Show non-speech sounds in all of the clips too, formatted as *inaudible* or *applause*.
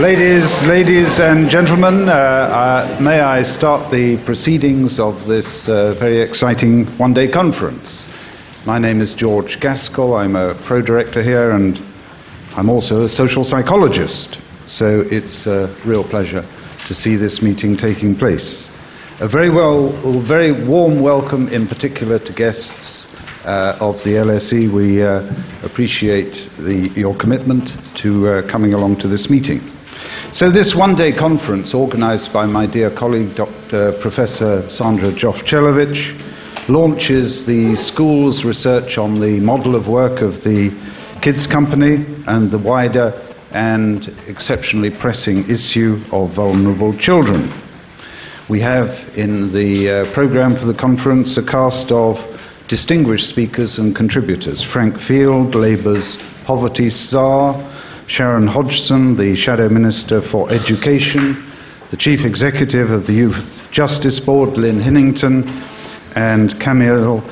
Ladies, ladies and gentlemen, uh, uh, may I start the proceedings of this uh, very exciting one-day conference. My name is George Gaskell. I'm a pro-director here, and I'm also a social psychologist. So it's a real pleasure to see this meeting taking place. A very well, very warm welcome, in particular, to guests uh, of the LSE. We uh, appreciate the, your commitment to uh, coming along to this meeting. So, this one day conference, organized by my dear colleague, Dr. Professor Sandra Jovchelovitch, launches the school's research on the model of work of the Kids Company and the wider and exceptionally pressing issue of vulnerable children. We have in the uh, program for the conference a cast of distinguished speakers and contributors Frank Field, Labour's poverty tsar, Sharon Hodgson, the Shadow Minister for Education, the Chief Executive of the Youth Justice Board, Lynn Hinnington, and Camille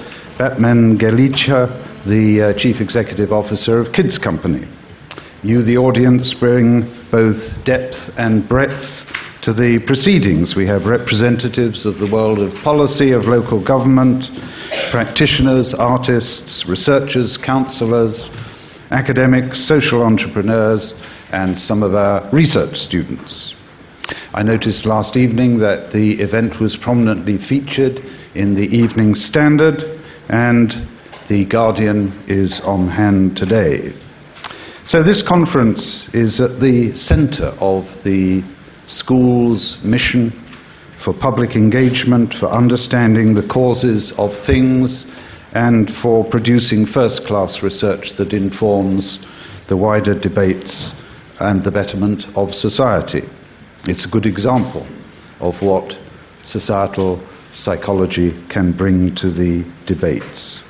Batmanghelidjh, the uh, Chief Executive Officer of Kids Company. You, the audience, bring both depth and breadth to the proceedings. We have representatives of the world of policy, of local government, practitioners, artists, researchers, counselors, academics, social entrepreneurs, and some of our research students. I noticed last evening that the event was prominently featured in the Evening Standard, and The Guardian is on hand today. So, this conference is at the center of the school's mission for public engagement, for understanding the causes of things, and for producing first class research that informs the wider debates and the betterment of society. It's a good example of what societal psychology can bring to the debates.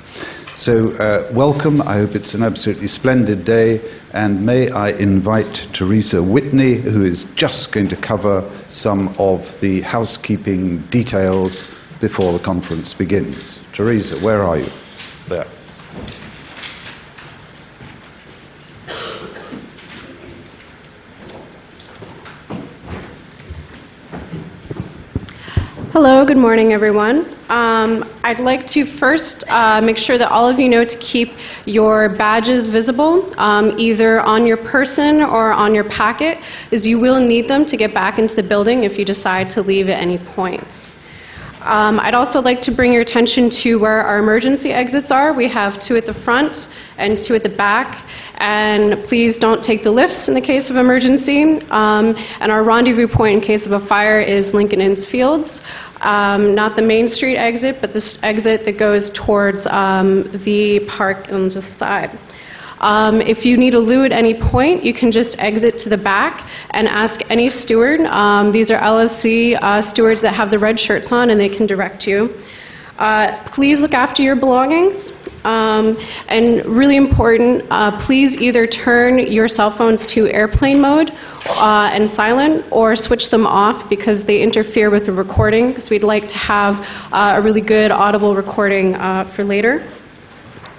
So, uh, welcome. I hope it's an absolutely splendid day. And may I invite Teresa Whitney, who is just going to cover some of the housekeeping details before the conference begins. Teresa, where are you? There. Hello, good morning, everyone. Um, I'd like to first uh, make sure that all of you know to keep your badges visible, um, either on your person or on your packet, as you will need them to get back into the building if you decide to leave at any point. Um, I'd also like to bring your attention to where our emergency exits are. We have two at the front and two at the back. And please don't take the lifts in the case of emergency. Um, and our rendezvous point in case of a fire is Lincoln's Inn Fields um, not the Main Street exit, but the exit that goes towards um, the park on the side. Um, if you need a loo at any point, you can just exit to the back and ask any steward. Um, these are LSE uh, stewards that have the red shirts on, and they can direct you. Uh, please look after your belongings. Um, and really important, uh, please either turn your cell phones to airplane mode uh, and silent or switch them off because they interfere with the recording because we'd like to have uh, a really good audible recording uh, for later.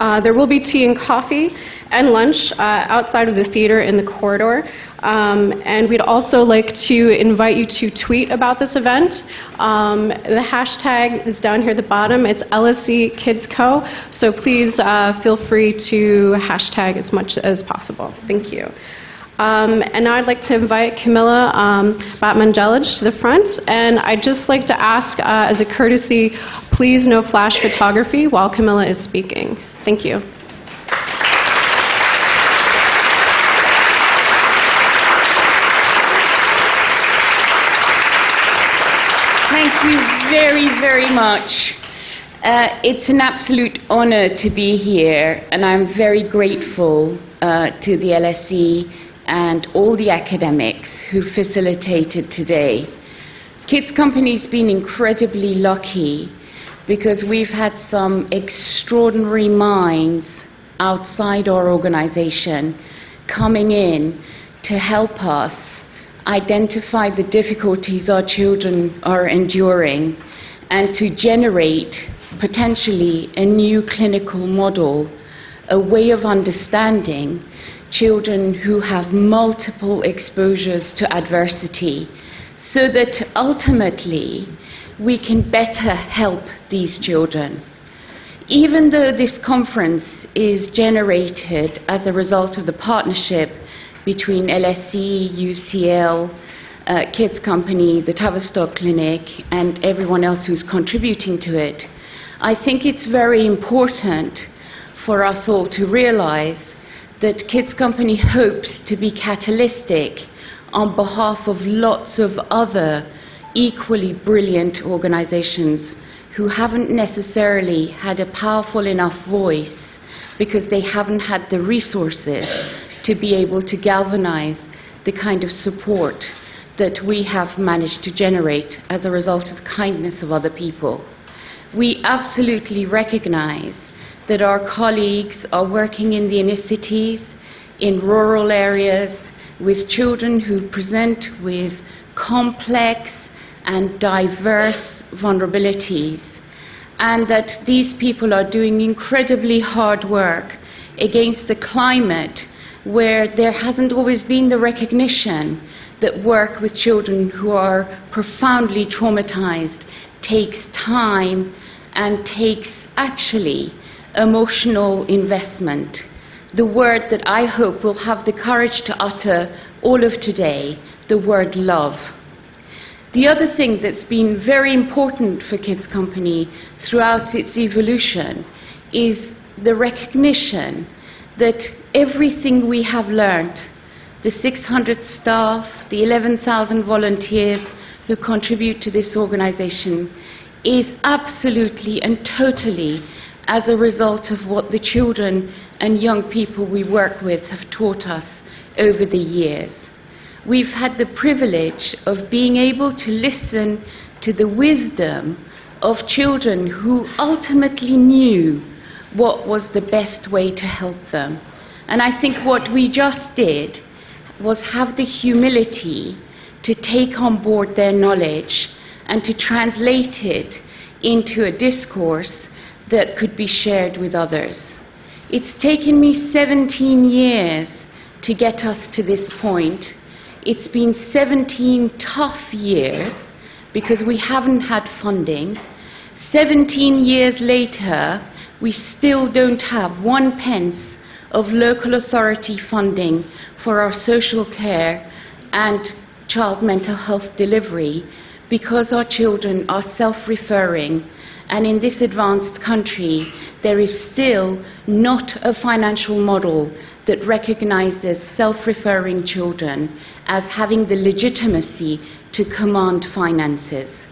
Uh, there will be tea and coffee and lunch uh, outside of the theater in the corridor. Um, and we'd also like to invite you to tweet about this event. Um, the hashtag is down here at the bottom. It's LSE Kids Co. So please uh, feel free to hashtag as much as possible. Thank you. Um, and now I'd like to invite Camilla um, Batmanghelidjh to the front. And I'd just like to ask, uh, as a courtesy, please no flash photography while Camilla is speaking. Thank you. Thank you very, very much. Uh, it's an absolute honor to be here, and I'm very grateful uh, to the LSE and all the academics who facilitated today. Kids Company's been incredibly lucky because we've had some extraordinary minds outside our organization coming in to help us identify the difficulties our children are enduring and to generate potentially a new clinical model, a way of understanding children who have multiple exposures to adversity so that ultimately we can better help these children. Even though this conference is generated as a result of the partnership between LSE, UCL, uh, Kids Company, the Tavistock Clinic, and everyone else who's contributing to it, I think it's very important for us all to realize that Kids Company hopes to be catalytic on behalf of lots of other equally brilliant organizations who haven't necessarily had a powerful enough voice because they haven't had the resources to be able to galvanize the kind of support that we have managed to generate as a result of the kindness of other people. We absolutely recognize that our colleagues are working in the inner cities, in rural areas, with children who present with complex and diverse vulnerabilities, and that these people are doing incredibly hard work against a climate where there hasn't always been the recognition that work with children who are profoundly traumatized takes time and takes actually emotional investment. The word that I hope will have the courage to utter all of today, the word love. The other thing that's been very important for Kids Company throughout its evolution is the recognition that everything we have learned, the 600 staff, the 11,000 volunteers who contribute to this organization, is absolutely and totally as a result of what the children and young people we work with have taught us over the years. We've had the privilege of being able to listen to the wisdom of children who ultimately knew what was the best way to help them. And I think what we just did was have the humility to take on board their knowledge and to translate it into a discourse that could be shared with others. It's taken me 17 years to get us to this point. It's been 17 tough years because we haven't had funding. 17 years later, we still don't have one pence of local authority funding for our social care and child mental health delivery because our children are self referring, and in this advanced country, there is still not a financial model that recognizes self referring children as having the legitimacy to command finances.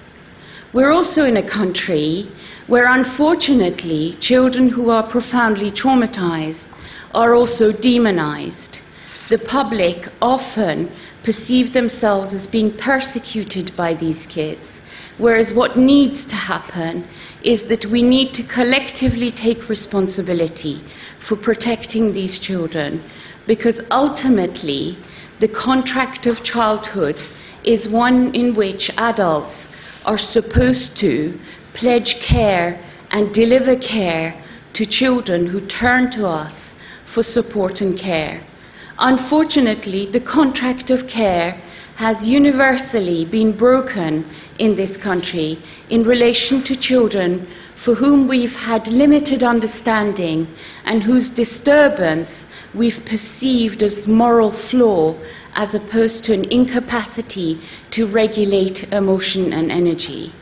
We're also in a country where, unfortunately, children who are profoundly traumatized are also demonized. The public often perceive themselves as being persecuted by these kids, whereas what needs to happen is that we need to collectively take responsibility for protecting these children because ultimately the contract of childhood is one in which adults are supposed to pledge care and deliver care to children who turn to us for support and care. Unfortunately, the contract of care has universally been broken in this country in relation to children for whom we've had limited understanding and whose disturbance we've perceived as moral flaw as opposed to an incapacity to regulate emotion and energy.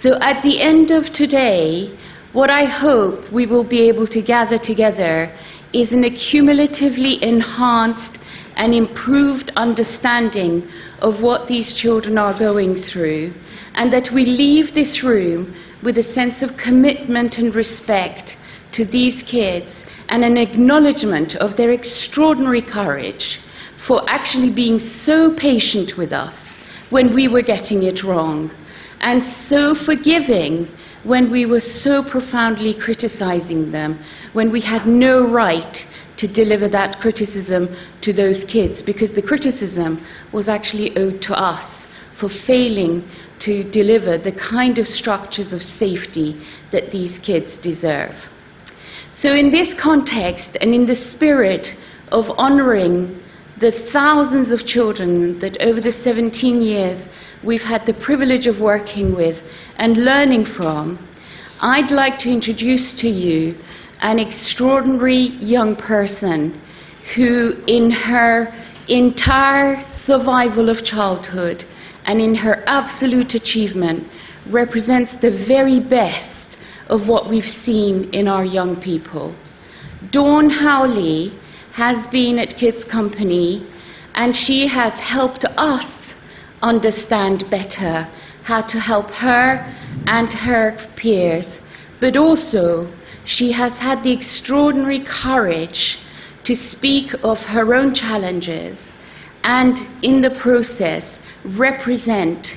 So at the end of today, what I hope we will be able to gather together is an accumulatively enhanced and improved understanding of what these children are going through, and that we leave this room with a sense of commitment and respect to these kids and an acknowledgement of their extraordinary courage for actually being so patient with us when we were getting it wrong and so forgiving when we were so profoundly criticizing them, when we had no right to deliver that criticism to those kids, because the criticism was actually owed to us for failing to deliver the kind of structures of safety that these kids deserve. So, in this context and in the spirit of honouring the thousands of children that over the 17 years we've had the privilege of working with and learning from, I'd like to introduce to you an extraordinary young person who, in her entire survival of childhood and in her absolute achievement, represents the very best of what we've seen in our young people. Dawn Howley has been at Kids Company and she has helped us understand better how to help her and her peers, but also she has had the extraordinary courage to speak of her own challenges and, in the process, represent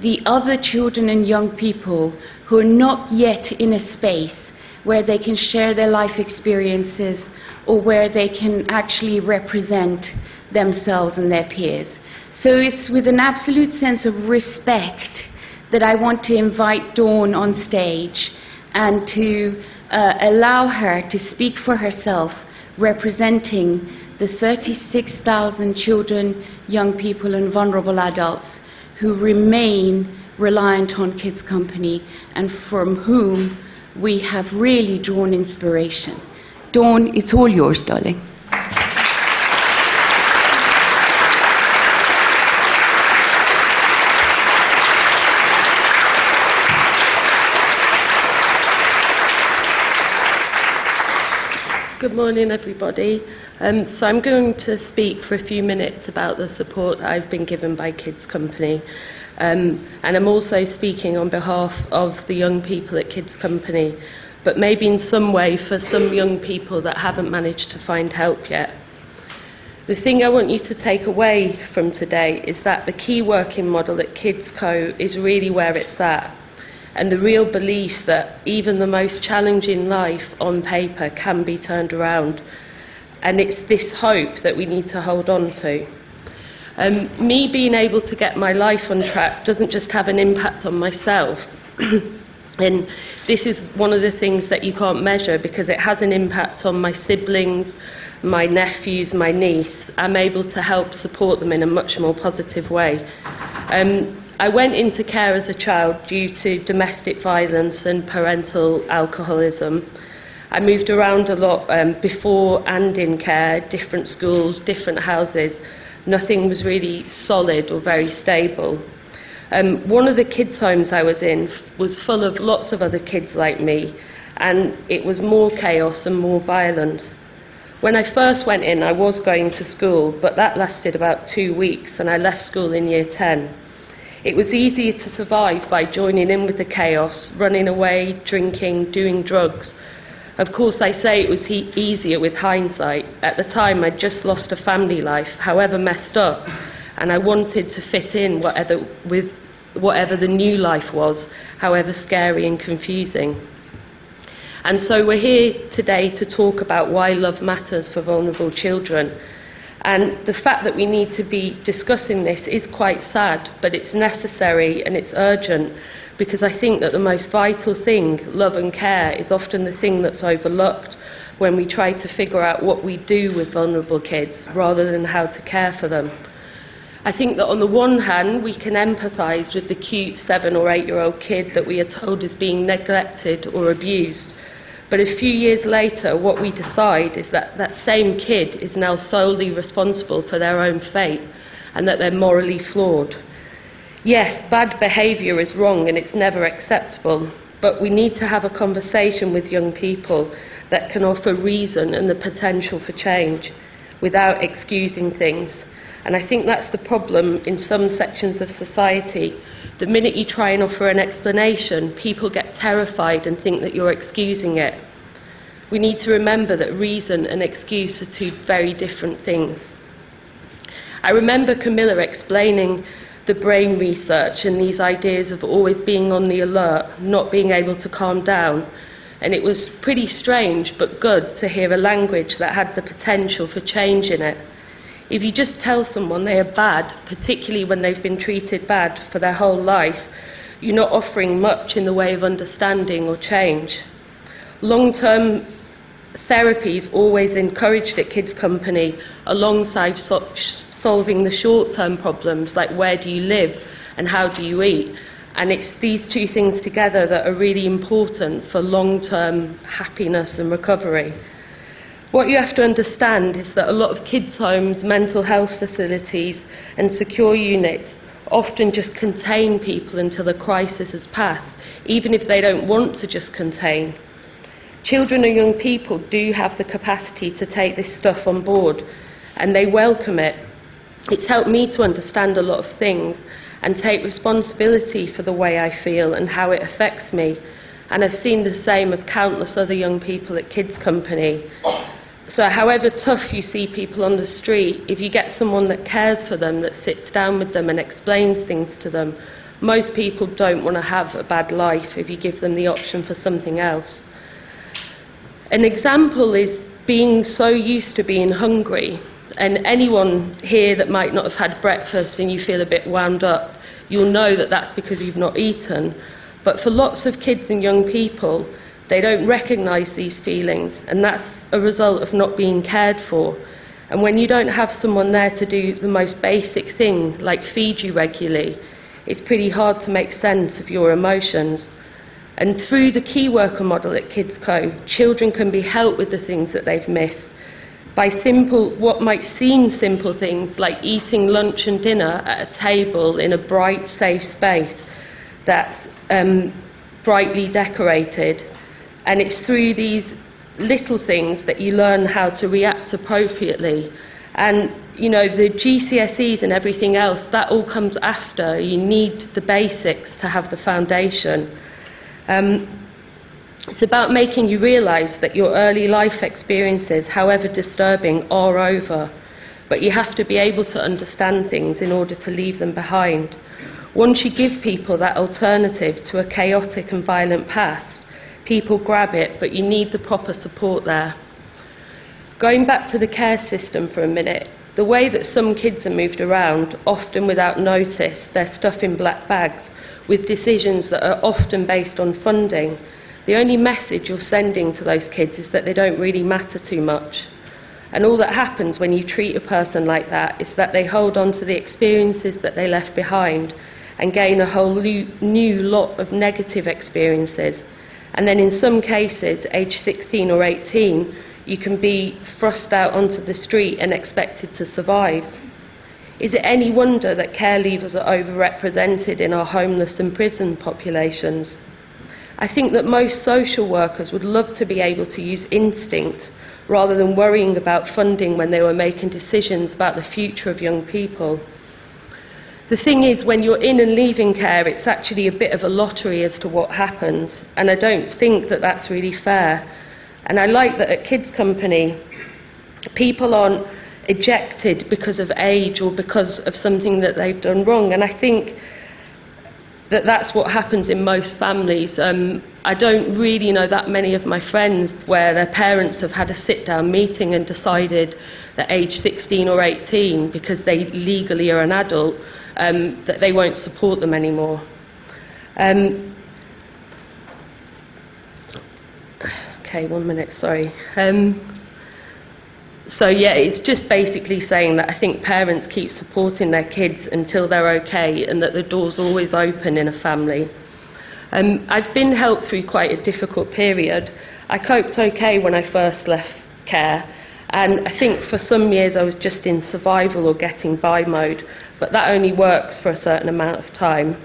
the other children and young people who are not yet in a space where they can share their life experiences or where they can actually represent themselves and their peers. So it's with an absolute sense of respect that I want to invite Dawn on stage and to uh, allow her to speak for herself, representing the 36,000 children, young people, and vulnerable adults who remain reliant on Kids Company and from whom we have really drawn inspiration. Dawn, it's all yours, darling. Good morning, everybody. Um, so I'm going to speak for a few minutes about the support I've been given by Kids Company. Um, and I'm also speaking on behalf of the young people at Kids Company, but maybe in some way for some young people that haven't managed to find help yet. The thing I want you to take away from today is that the key working model at Kids Co is really where it's at and the real belief that even the most challenging life on paper can be turned around. And it's this hope that we need to hold on to. Um, me being able to get my life on track doesn't just have an impact on myself. *clears throat* and this is one of the things that you can't measure because it has an impact on my siblings, my nephews, my niece. I'm able to help support them in a much more positive way. Um, I went into care as a child due to domestic violence and parental alcoholism. I moved around a lot um, before and in care, different schools, different houses. Nothing was really solid or very stable. Um, one of the kids' homes I was in was full of lots of other kids like me, and it was more chaos and more violence. When I first went in, I was going to school, but that lasted about two weeks, and I left school in year 10. It was easier to survive by joining in with the chaos, running away, drinking, doing drugs. Of course, I say it was he- easier with hindsight. At the time, I'd just lost a family life, however messed up, and I wanted to fit in whatever, with whatever the new life was, however scary and confusing. And so we're here today to talk about why love matters for vulnerable children and the fact that we need to be discussing this is quite sad, but it's necessary and it's urgent because I think that the most vital thing, love and care, is often the thing that's overlooked when we try to figure out what we do with vulnerable kids rather than how to care for them. I think that on the one hand, we can empathise with the cute seven or eight year old kid that we are told is being neglected or abused. But a few years later, what we decide is that that same kid is now solely responsible for their own fate and that they're morally flawed. Yes, bad behaviour is wrong and it's never acceptable, but we need to have a conversation with young people that can offer reason and the potential for change without excusing things. And I think that's the problem in some sections of society the minute you try and offer an explanation, people get terrified and think that you're excusing it. We need to remember that reason and excuse are two very different things. I remember Camilla explaining the brain research and these ideas of always being on the alert, not being able to calm down. And it was pretty strange but good to hear a language that had the potential for change in it. If you just tell someone they are bad, particularly when they've been treated bad for their whole life, you're not offering much in the way of understanding or change. Long term therapy is always encouraged at Kids Company alongside so- solving the short term problems like where do you live and how do you eat. And it's these two things together that are really important for long term happiness and recovery. What you have to understand is that a lot of kids' homes, mental health facilities, and secure units often just contain people until the crisis has passed, even if they don't want to just contain. Children and young people do have the capacity to take this stuff on board, and they welcome it. It's helped me to understand a lot of things and take responsibility for the way I feel and how it affects me. And I've seen the same of countless other young people at Kids Company. So, however tough you see people on the street, if you get someone that cares for them, that sits down with them and explains things to them, most people don't want to have a bad life if you give them the option for something else. An example is being so used to being hungry, and anyone here that might not have had breakfast and you feel a bit wound up, you'll know that that's because you've not eaten. But for lots of kids and young people, they don't recognise these feelings, and that's a result of not being cared for. And when you don't have someone there to do the most basic thing, like feed you regularly, it's pretty hard to make sense of your emotions. And through the key worker model at KidsCo, children can be helped with the things that they've missed by simple, what might seem simple things like eating lunch and dinner at a table in a bright, safe space that's um, brightly decorated. And it's through these little things that you learn how to react appropriately. And, you know, the GCSEs and everything else, that all comes after. You need the basics to have the foundation. Um, it's about making you realise that your early life experiences, however disturbing, are over. But you have to be able to understand things in order to leave them behind. Once you give people that alternative to a chaotic and violent past, people grab it, but you need the proper support there. Going back to the care system for a minute, the way that some kids are moved around, often without notice, they're stuffed in black bags, with decisions that are often based on funding, the only message you're sending to those kids is that they don't really matter too much. And all that happens when you treat a person like that is that they hold on to the experiences that they left behind and gain a whole new lot of negative experiences and then in some cases, age 16 or 18, you can be thrust out onto the street and expected to survive. Is it any wonder that care leavers are overrepresented in our homeless and prison populations? I think that most social workers would love to be able to use instinct rather than worrying about funding when they were making decisions about the future of young people. The thing is, when you're in and leaving care, it's actually a bit of a lottery as to what happens, and I don't think that that's really fair. And I like that at Kids Company, people aren't ejected because of age or because of something that they've done wrong, and I think that that's what happens in most families. Um, I don't really know that many of my friends where their parents have had a sit down meeting and decided that age 16 or 18, because they legally are an adult, um, that they won't support them anymore. Um, okay, one minute, sorry. Um, so, yeah, it's just basically saying that I think parents keep supporting their kids until they're okay and that the door's always open in a family. Um, I've been helped through quite a difficult period. I coped okay when I first left care, and I think for some years I was just in survival or getting by mode but that only works for a certain amount of time.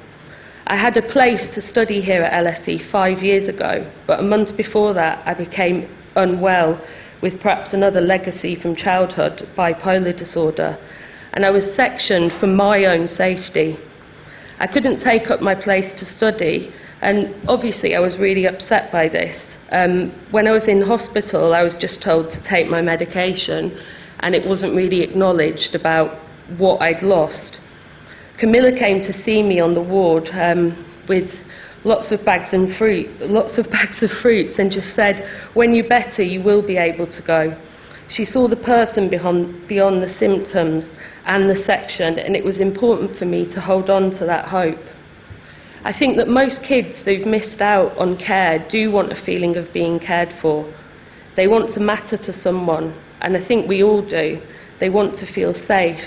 I had a place to study here at LSE five years ago, but a month before that I became unwell with perhaps another legacy from childhood, bipolar disorder, and I was sectioned for my own safety. I couldn't take up my place to study, and obviously I was really upset by this. Um, when I was in hospital, I was just told to take my medication, and it wasn't really acknowledged about what I'd lost. Camilla came to see me on the ward um, with lots of bags and fruit, lots of *laughs* bags of fruits, and just said, "When you're better, you will be able to go." She saw the person beyond, beyond the symptoms and the section, and it was important for me to hold on to that hope. I think that most kids who've missed out on care do want a feeling of being cared for. They want to matter to someone, and I think we all do. They want to feel safe.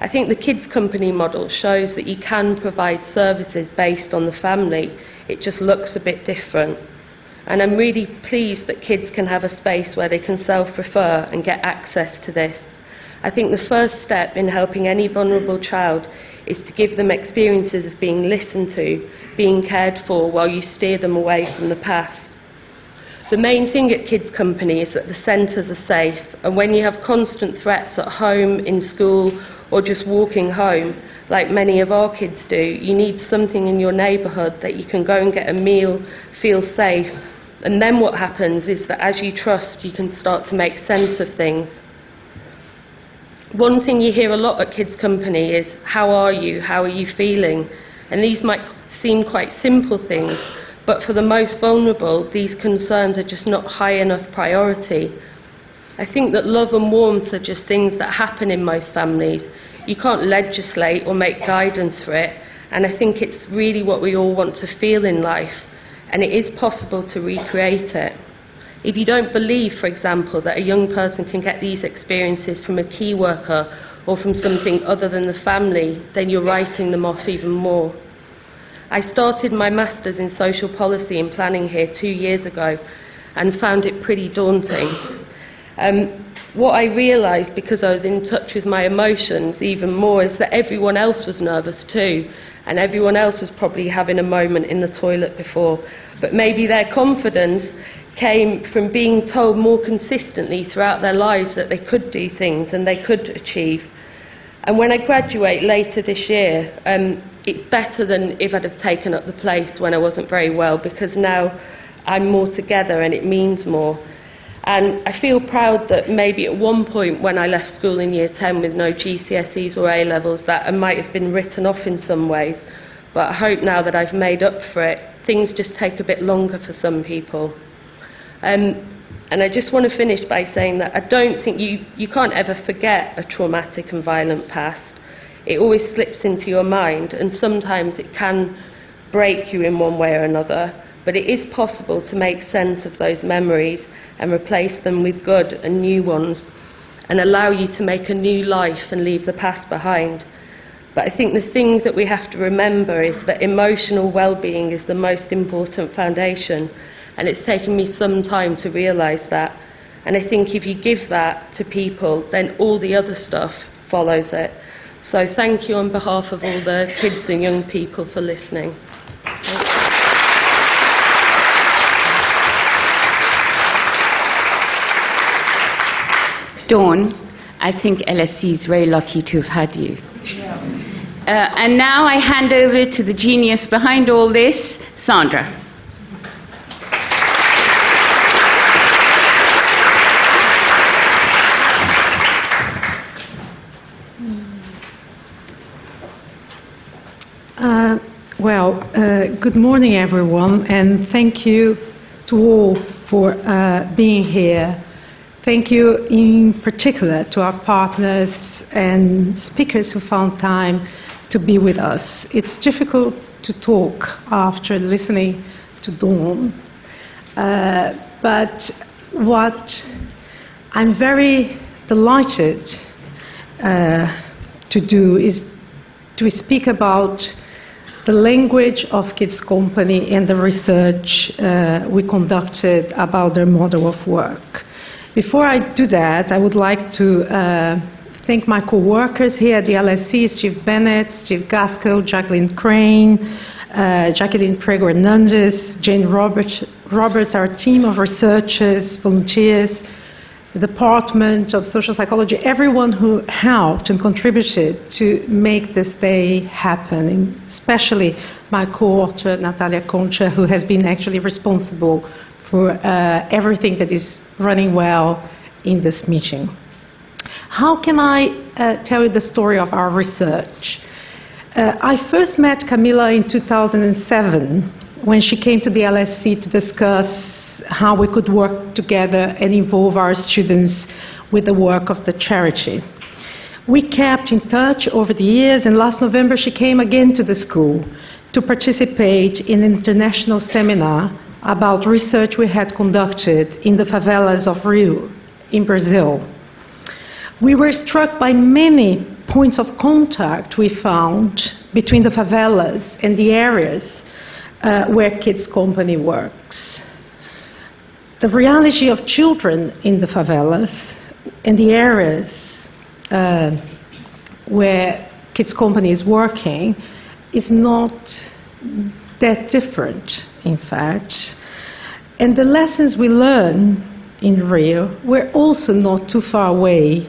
I think the kids company model shows that you can provide services based on the family. It just looks a bit different. And I'm really pleased that kids can have a space where they can self refer and get access to this. I think the first step in helping any vulnerable child is to give them experiences of being listened to, being cared for, while you steer them away from the past. The main thing at Kids Company is that the centres are safe, and when you have constant threats at home, in school, or just walking home, like many of our kids do, you need something in your neighbourhood that you can go and get a meal, feel safe, and then what happens is that as you trust, you can start to make sense of things. One thing you hear a lot at Kids Company is, How are you? How are you feeling? And these might seem quite simple things, but for the most vulnerable, these concerns are just not high enough priority. I think that love and warmth are just things that happen in most families. You can't legislate or make guidance for it, and I think it's really what we all want to feel in life, and it is possible to recreate it. If you don't believe, for example, that a young person can get these experiences from a key worker or from something other than the family, then you're writing them off even more. I started my Masters in Social Policy and Planning here two years ago and found it pretty daunting. Um, what I realised because I was in touch with my emotions even more is that everyone else was nervous too, and everyone else was probably having a moment in the toilet before. But maybe their confidence came from being told more consistently throughout their lives that they could do things and they could achieve. And when I graduate later this year, um, it's better than if I'd have taken up the place when I wasn't very well because now I'm more together and it means more. And I feel proud that maybe at one point when I left school in year 10 with no GCSEs or A levels, that I might have been written off in some ways. But I hope now that I've made up for it, things just take a bit longer for some people. Um, and I just want to finish by saying that I don't think you, you can't ever forget a traumatic and violent past. It always slips into your mind, and sometimes it can break you in one way or another. But it is possible to make sense of those memories and replace them with good and new ones and allow you to make a new life and leave the past behind. But I think the thing that we have to remember is that emotional well being is the most important foundation and it's taken me some time to realise that. And I think if you give that to people, then all the other stuff follows it. So thank you on behalf of all the kids and young people for listening. Dawn, I think LSE is very lucky to have had you. Uh, and now I hand over to the genius behind all this, Sandra. Well, uh, good morning, everyone, and thank you to all for uh, being here. Thank you in particular to our partners and speakers who found time to be with us. It's difficult to talk after listening to Dawn, uh, but what I'm very delighted uh, to do is to speak about the language of Kids Company and the research uh, we conducted about their model of work. Before I do that, I would like to uh, thank my co-workers here at the LSE, Steve Bennett, Steve Gaskell, Jacqueline Crane, uh, Jacqueline Priego Hernandez, Jane Roberts, Roberts, our team of researchers, volunteers, Department of Social Psychology, everyone who helped and contributed to make this day happen, especially my co-author, Natalia Concha, who has been actually responsible for uh, everything that is running well in this meeting. How can I uh, tell you the story of our research? Uh, I first met Camilla in 2007 when she came to the LSE to discuss how we could work together and involve our students with the work of the charity. We kept in touch over the years, and last November she came again to the school to participate in an international seminar about research we had conducted in the favelas of Rio, in Brazil. We were struck by many points of contact we found between the favelas and the areas uh, where Kids Company works. The reality of children in the favelas in the areas uh, where Kids Company is working is not that different, in fact. And the lessons we learn in Rio were also not too far away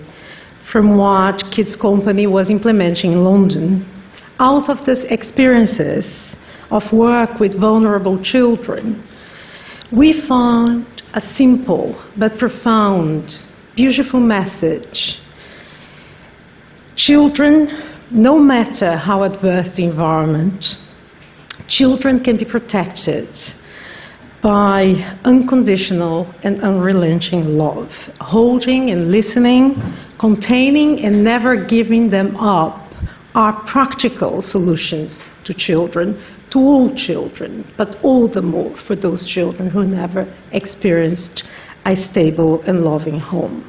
from what Kids Company was implementing in London. Out of these experiences of work with vulnerable children, we found a simple but profound, beautiful message. Children, no matter how adverse the environment, children can be protected by unconditional and unrelenting love, holding and listening, containing and never giving them up are practical solutions to children, to all children, but all the more for those children who never experienced a stable and loving home.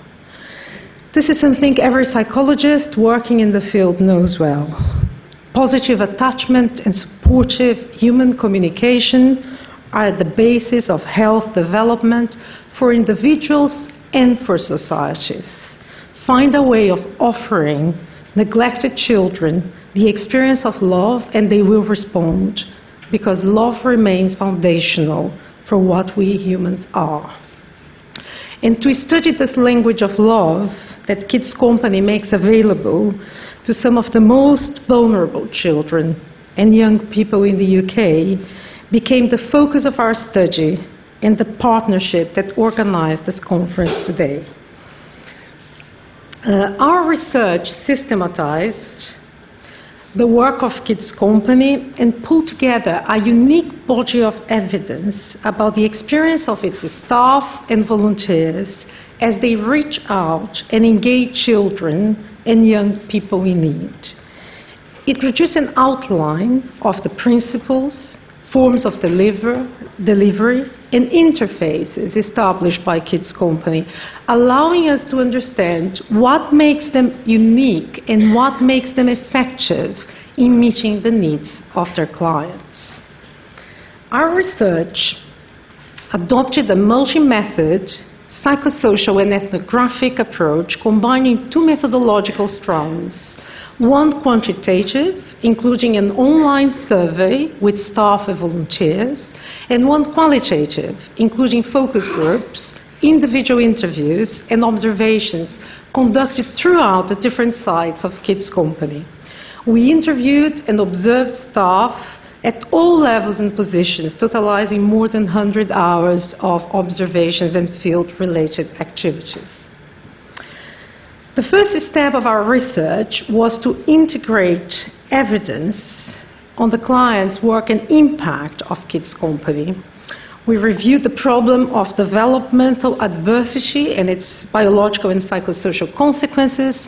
This is something every psychologist working in the field knows well. Positive attachment and supportive human communication are at the basis of health development for individuals and for societies. Find a way of offering neglected children the experience of love and they will respond because love remains foundational for what we humans are. And to study this language of love that Kids Company makes available to some of the most vulnerable children and young people in the UK became the focus of our study and the partnership that organized this conference today. Uh, our research systematized the work of Kids Company and pull together a unique body of evidence about the experience of its staff and volunteers as they reach out and engage children and young people in need. It produced an outline of the principles, forms of deliver, delivery, and interfaces established by Kids Company, allowing us to understand what makes them unique and what makes them effective in meeting the needs of their clients. Our research adopted a multi-method psychosocial and ethnographic approach combining two methodological strands one quantitative, including an online survey with staff and volunteers, and one qualitative, including focus groups, individual interviews, and observations conducted throughout the different sites of Kids Company. We interviewed and observed staff at all levels and positions, totalizing more than 100 hours of observations and field related activities. The first step of our research was to integrate evidence on the client's work and impact of Kids Company. We reviewed the problem of developmental adversity and its biological and psychosocial consequences.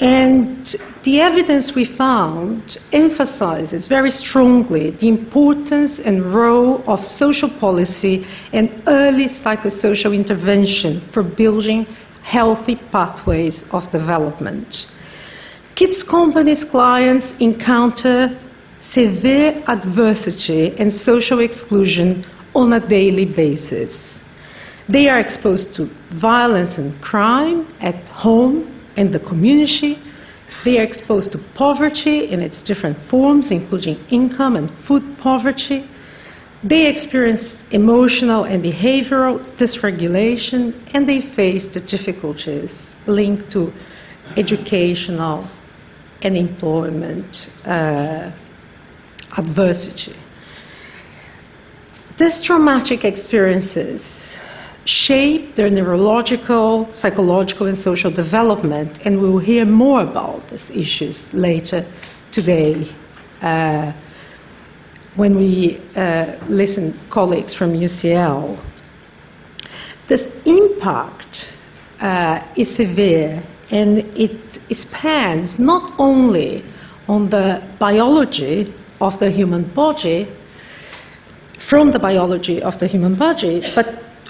And the evidence we found emphasizes very strongly the importance and role of social policy and early psychosocial intervention for building healthy pathways of development. Kids Company's clients encounter severe adversity and social exclusion on a daily basis. They are exposed to violence and crime at home and the community. They are exposed to poverty in its different forms, including income and food poverty. They experience emotional and behavioral dysregulation, and they face the difficulties linked to educational and employment uh, adversity. These traumatic experiences shape their neurological, psychological, and social development, and we'll hear more about these issues later today. Uh, when we uh, listen colleagues from UCL, this impact uh, is severe and it spans not only on the biology of the human body, from the biology of the human body, but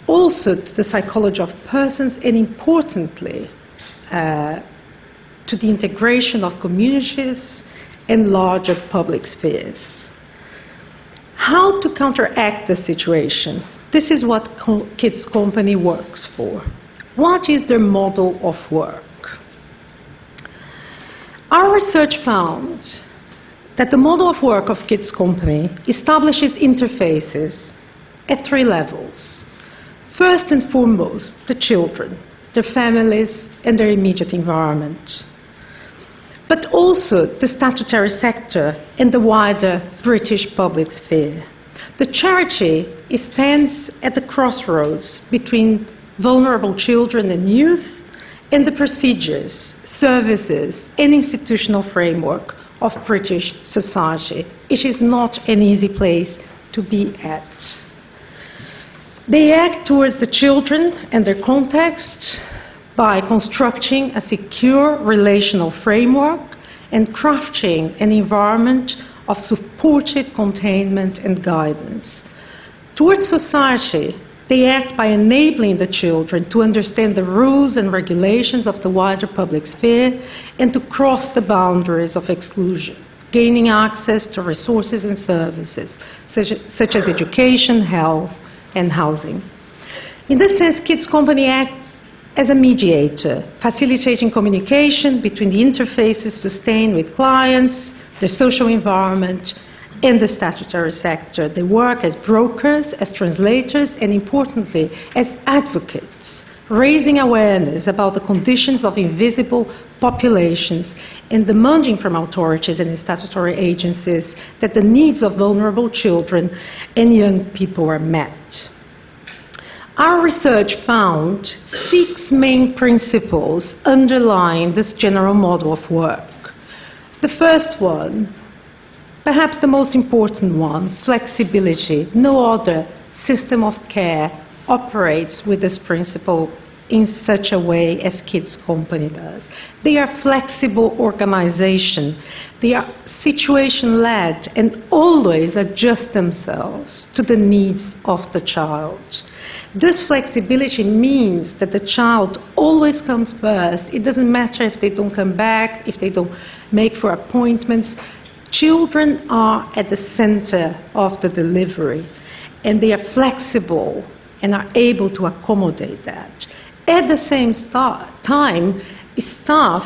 also to the psychology of persons, and importantly, uh, to the integration of communities and larger public spheres. How to counteract the situation? This is what Kids Company works for. What is their model of work? Our research found that the model of work of Kids Company establishes interfaces at three levels. First and foremost, the children, their families, and their immediate environment. But also the statutory sector and the wider British public sphere. The charity stands at the crossroads between vulnerable children and youth and the procedures, services, and institutional framework of British society. It is not an easy place to be at. They act towards the children and their context by constructing a secure relational framework and crafting an environment of supportive containment and guidance. Towards society, they act by enabling the children to understand the rules and regulations of the wider public sphere and to cross the boundaries of exclusion, gaining access to resources and services such, such as education, health, and housing. In this sense, Kids Company acts as a mediator, facilitating communication between the interfaces sustained with clients, their social environment, in the statutory sector. They work as brokers, as translators, and importantly, as advocates, raising awareness about the conditions of invisible populations and demanding from authorities and statutory agencies that the needs of vulnerable children and young people are met. Our research found six main principles underlying this general model of work. The first one Perhaps the most important one flexibility. No other system of care operates with this principle in such a way as Kids Company does. They are flexible organization. They are situation led and always adjust themselves to the needs of the child. This flexibility means that the child always comes first. It doesn't matter if they don't come back, if they don't make for appointments. Children are at the center of the delivery, and they are flexible and are able to accommodate that. At the same time, staff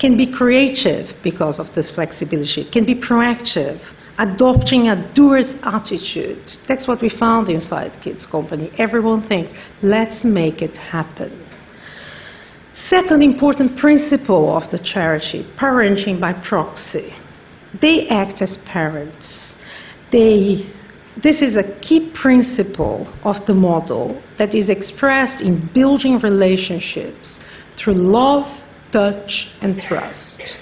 can be creative because of this flexibility, can be proactive, adopting a doer's attitude. That's what we found inside Kids Company. Everyone thinks, let's make it happen. Second important principle of the charity, parenting by proxy. They act as parents. They, this is a key principle of the model that is expressed in building relationships through love, touch, and trust.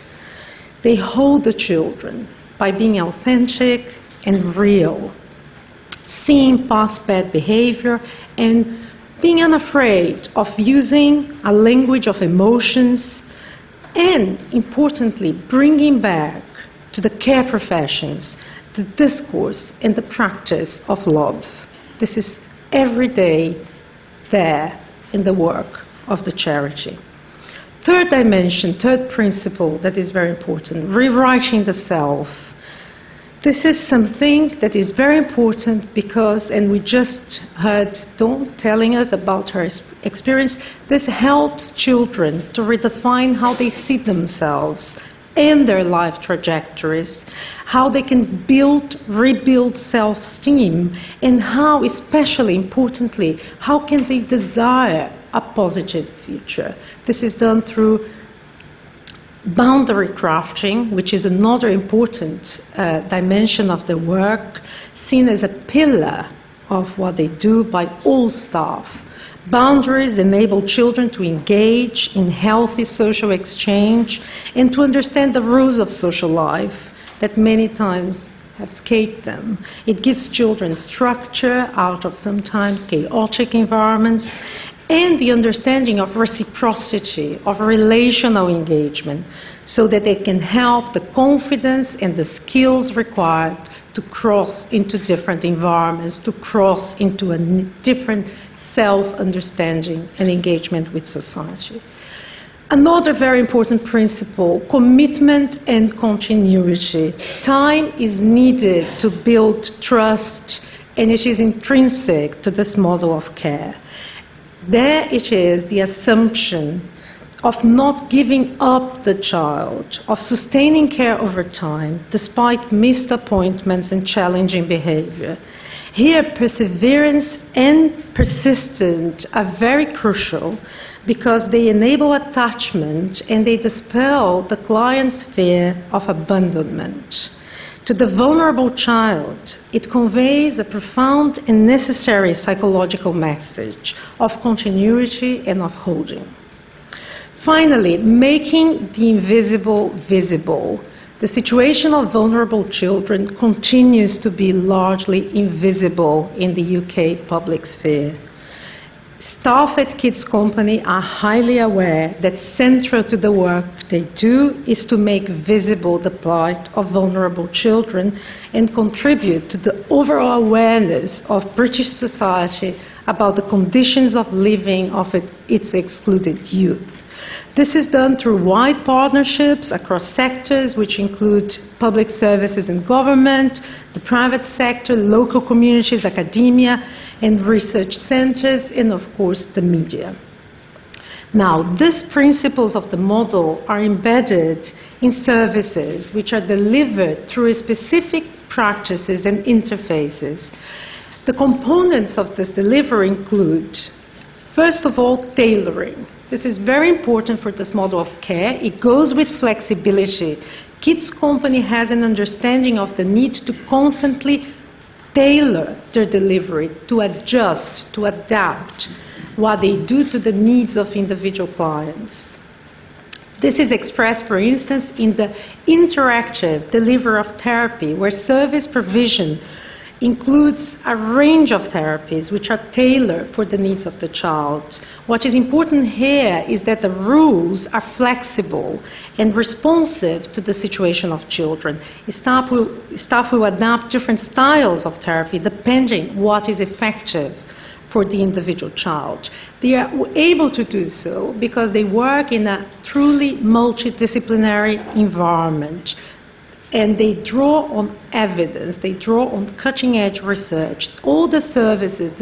They hold the children by being authentic and real, seeing past bad behavior, and being unafraid of using a language of emotions, and importantly, bringing back to the care professions, the discourse and the practice of love. This is every day there in the work of the charity. Third dimension, third principle that is very important rewriting the self. This is something that is very important because, and we just heard Dawn telling us about her experience, this helps children to redefine how they see themselves and their life trajectories, how they can build, rebuild self esteem, and how, especially importantly, how can they desire a positive future. This is done through boundary crafting, which is another important uh, dimension of the work, seen as a pillar of what they do by all staff. Boundaries enable children to engage in healthy social exchange and to understand the rules of social life that many times have escaped them. It gives children structure out of sometimes chaotic environments and the understanding of reciprocity, of relational engagement, so that they can help the confidence and the skills required to cross into different environments, to cross into a different self understanding and engagement with society. Another very important principle commitment and continuity. Time is needed to build trust, and it is intrinsic to this model of care. There it is the assumption of not giving up the child, of sustaining care over time despite missed appointments and challenging behavior. Here, perseverance and persistence are very crucial because they enable attachment and they dispel the client's fear of abandonment. To the vulnerable child, it conveys a profound and necessary psychological message of continuity and of holding. Finally, making the invisible visible. The situation of vulnerable children continues to be largely invisible in the UK public sphere. Staff at Kids Company are highly aware that central to the work they do is to make visible the plight of vulnerable children and contribute to the overall awareness of British society about the conditions of living of its excluded youth. This is done through wide partnerships across sectors, which include public services and government, the private sector, local communities, academia, and research centers, and of course the media. Now, these principles of the model are embedded in services which are delivered through specific practices and interfaces. The components of this delivery include, first of all, tailoring. This is very important for this model of care. It goes with flexibility. Kids Company has an understanding of the need to constantly tailor their delivery, to adjust, to adapt what they do to the needs of individual clients. This is expressed, for instance, in the interactive delivery of therapy, where service provision includes a range of therapies which are tailored for the needs of the child. What is important here is that the rules are flexible and responsive to the situation of children. Staff will, staff will adapt different styles of therapy depending what is effective for the individual child. They are able to do so because they work in a truly multidisciplinary environment and they draw on evidence, they draw on cutting edge research. All the services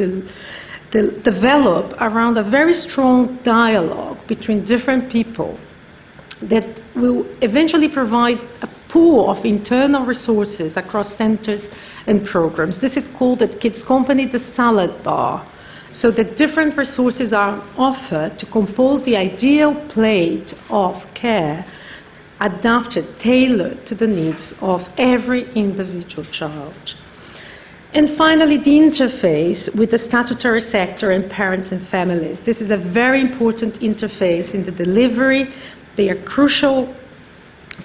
develop around a very strong dialogue between different people that will eventually provide a pool of internal resources across centers and programs. This is called at Kids Company the salad bar. So that different resources are offered to compose the ideal plate of care adapted, tailored to the needs of every individual child. And finally, the interface with the statutory sector and parents and families. This is a very important interface in the delivery. They are crucial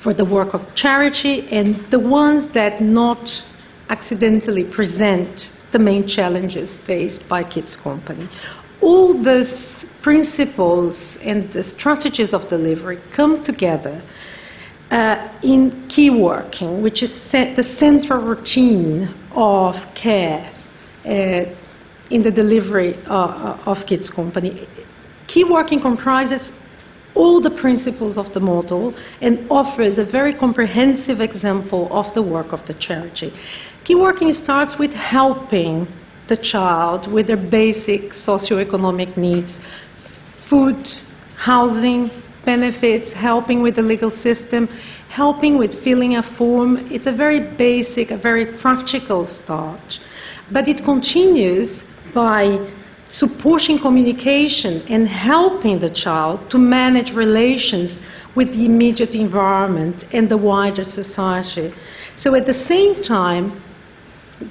for the work of charity and the ones that not accidentally present the main challenges faced by Kids Company. All these principles and the strategies of delivery come together uh, in key working, which is the central routine of care uh, in the delivery uh, uh, of Kids Company. Key working comprises all the principles of the model and offers a very comprehensive example of the work of the charity. Key working starts with helping the child with their basic socioeconomic needs food, housing, benefits, helping with the legal system, helping with filling a form. It's a very basic, a very practical start. But it continues by supporting communication and helping the child to manage relations with the immediate environment and the wider society. So at the same time,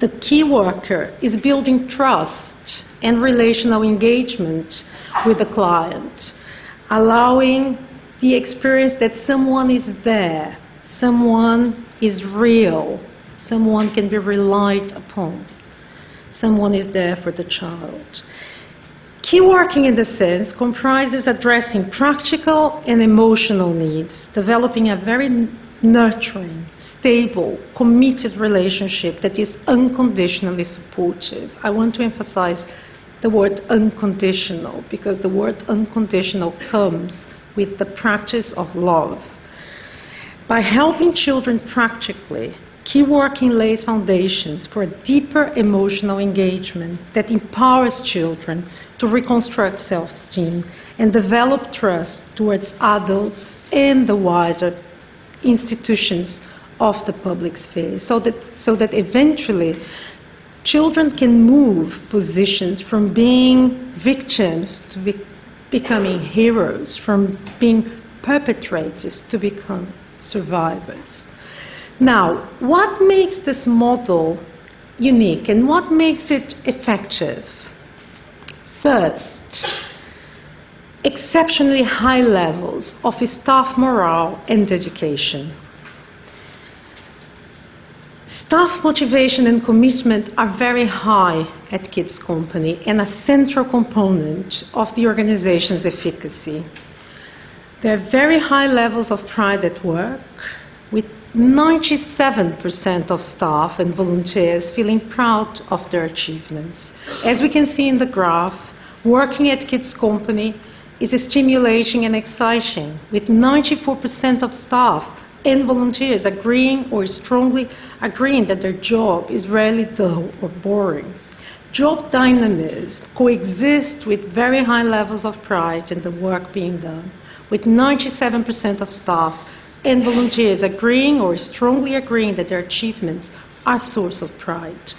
the key worker is building trust and relational engagement with the client allowing the experience that someone is there, someone is real, someone can be relied upon, someone is there for the child. Key working in this sense comprises addressing practical and emotional needs, developing a very nurturing, stable, committed relationship that is unconditionally supportive. I want to emphasize the word unconditional because the word unconditional comes with the practice of love. By helping children practically, Key Working lays foundations for a deeper emotional engagement that empowers children to reconstruct self esteem and develop trust towards adults and the wider institutions of the public sphere so that, so that eventually children can move positions from being victims to be, becoming heroes, from being perpetrators to become survivors. Now, what makes this model unique and what makes it effective? First, exceptionally high levels of staff morale and dedication. Staff motivation and commitment are very high at Kids Company and a central component of the organization's efficacy. There are very high levels of pride at work, with 97% of staff and volunteers feeling proud of their achievements. As we can see in the graph, working at Kids Company is stimulating and exciting, with 94% of staff and volunteers agreeing or strongly agreeing that their job is rarely dull or boring. Job dynamism coexists with very high levels of pride in the work being done, with 97% of staff and volunteers agreeing or strongly agreeing that their achievements are a source of pride.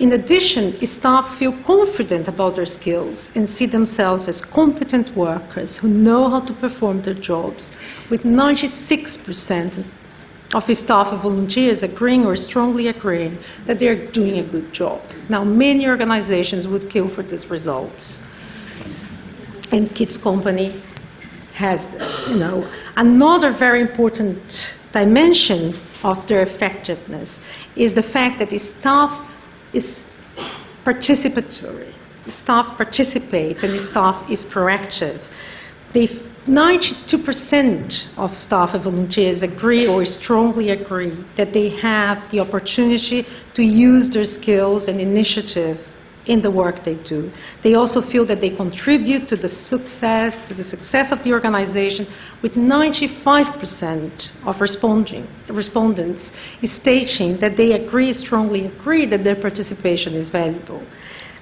In addition, staff feel confident about their skills and see themselves as competent workers who know how to perform their jobs, with 96% of staff and volunteers agreeing or strongly agreeing that they are doing a good job. Now, many organizations would kill for these results. And Kids Company has, you know, another very important dimension of their effectiveness is the fact that staff is participatory. The staff participates and the staff is proactive. They 92% of staff and volunteers agree or strongly agree that they have the opportunity to use their skills and initiative in the work they do. They also feel that they contribute to the success, to the success of the organization, with 95% of respondents stating that they agree, strongly agree, that their participation is valuable.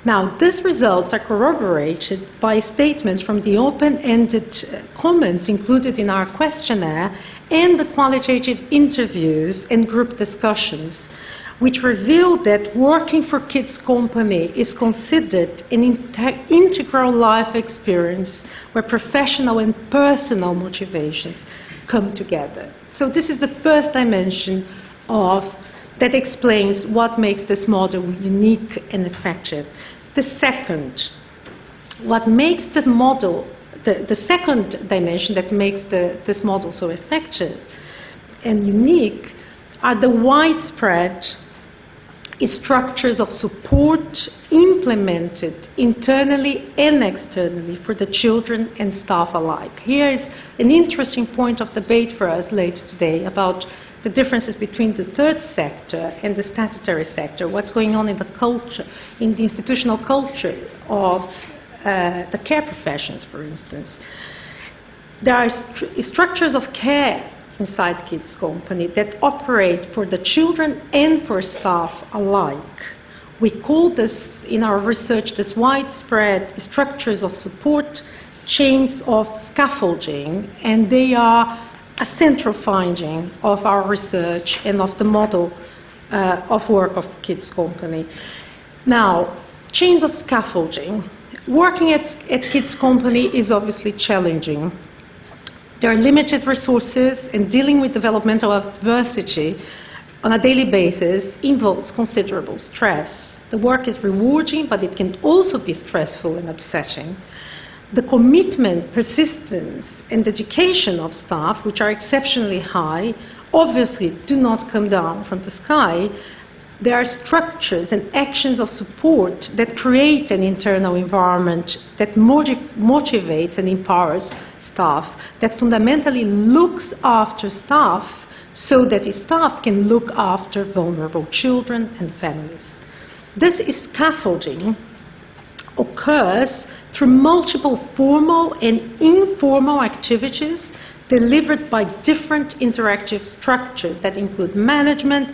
Now, these results are corroborated by statements from the open-ended uh, comments included in our questionnaire and the qualitative interviews and group discussions which revealed that working for Kids Company is considered an integral life experience where professional and personal motivations come together. So this is the first dimension of that explains what makes this model unique and effective. The second, what makes the model, the, the second dimension that makes the, this model so effective and unique are the widespread structures of support implemented internally and externally for the children and staff alike. Here is an interesting point of debate for us later today about the differences between the third sector and the statutory sector, what's going on in the culture, in the institutional culture of uh, the care professions, for instance. There are st- structures of care inside Kids Company that operate for the children and for staff alike. We call this, in our research, this widespread structures of support, chains of scaffolding, and they are a central finding of our research and of the model uh, of work of Kids Company. Now, chains of scaffolding. Working at, at Kids Company is obviously challenging. There are limited resources, and dealing with developmental adversity on a daily basis involves considerable stress. The work is rewarding, but it can also be stressful and upsetting. The commitment, persistence, and dedication of staff, which are exceptionally high, obviously do not come down from the sky. There are structures and actions of support that create an internal environment that motiv- motivates and empowers staff, that fundamentally looks after staff so that staff can look after vulnerable children and families. This scaffolding occurs through multiple formal and informal activities delivered by different interactive structures that include management,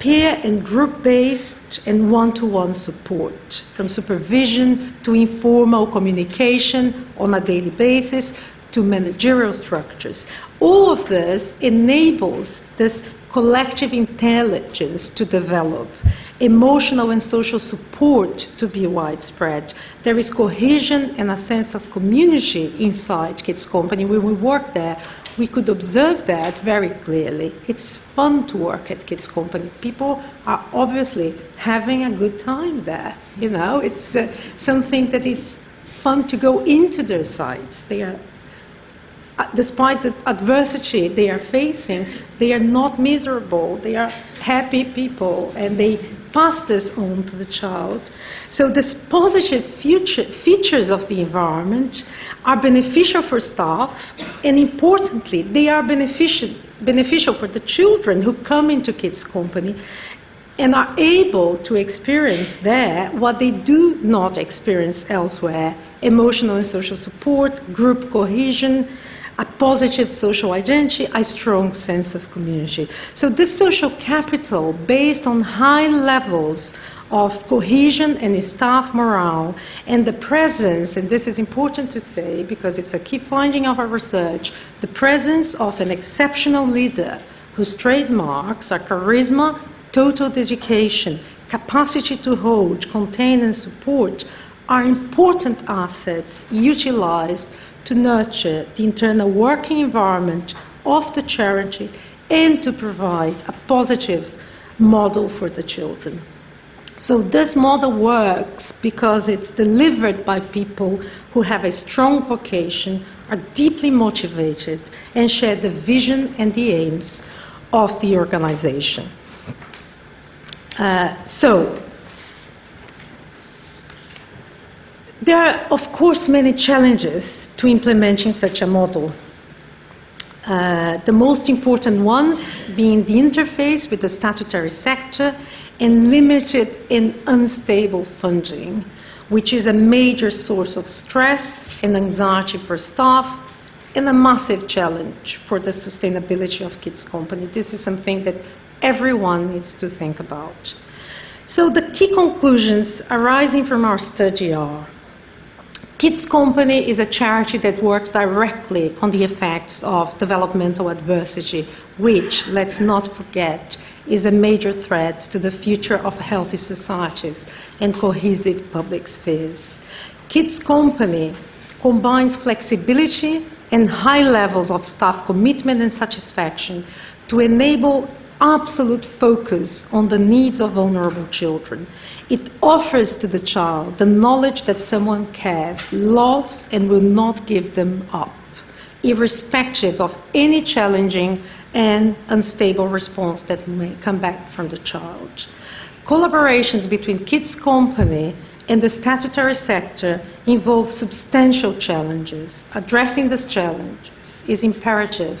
peer and group based and one to one support, from supervision to informal communication on a daily basis to managerial structures. All of this enables this collective intelligence to develop, emotional and social support to be widespread. There is cohesion and a sense of community inside Kids Company. When we work there, we could observe that very clearly. It's fun to work at Kids Company. People are obviously having a good time there. You know, it's uh, something that is fun to go into their sites. They are uh, despite the adversity they are facing, they are not miserable. They are happy people, and they pass this on to the child. So these positive future, features of the environment are beneficial for staff, and importantly, they are beneficial, beneficial for the children who come into Kids Company and are able to experience there what they do not experience elsewhere emotional and social support, group cohesion, a positive social identity, a strong sense of community. So this social capital, based on high levels of cohesion and staff morale and the presence, and this is important to say because it's a key finding of our research, the presence of an exceptional leader whose trademarks are charisma, total dedication, capacity to hold, contain, and support are important assets utilized to nurture the internal working environment of the charity and to provide a positive model for the children. So this model works because it's delivered by people who have a strong vocation, are deeply motivated, and share the vision and the aims of the organization. Uh, so, there are, of course, many challenges to implementing such a model. Uh, the most important ones being the interface with the statutory sector and limited and unstable funding, which is a major source of stress and anxiety for staff and a massive challenge for the sustainability of Kids Company. This is something that everyone needs to think about. So the key conclusions arising from our study are Kids Company is a charity that works directly on the effects of developmental adversity, which, let's not forget, is a major threat to the future of healthy societies and cohesive public spheres. Kids Company combines flexibility and high levels of staff commitment and satisfaction to enable absolute focus on the needs of vulnerable children. It offers to the child the knowledge that someone cares, loves, and will not give them up, irrespective of any challenging and unstable response that may come back from the child. Collaborations between Kids Company and the statutory sector involve substantial challenges. Addressing these challenges is imperative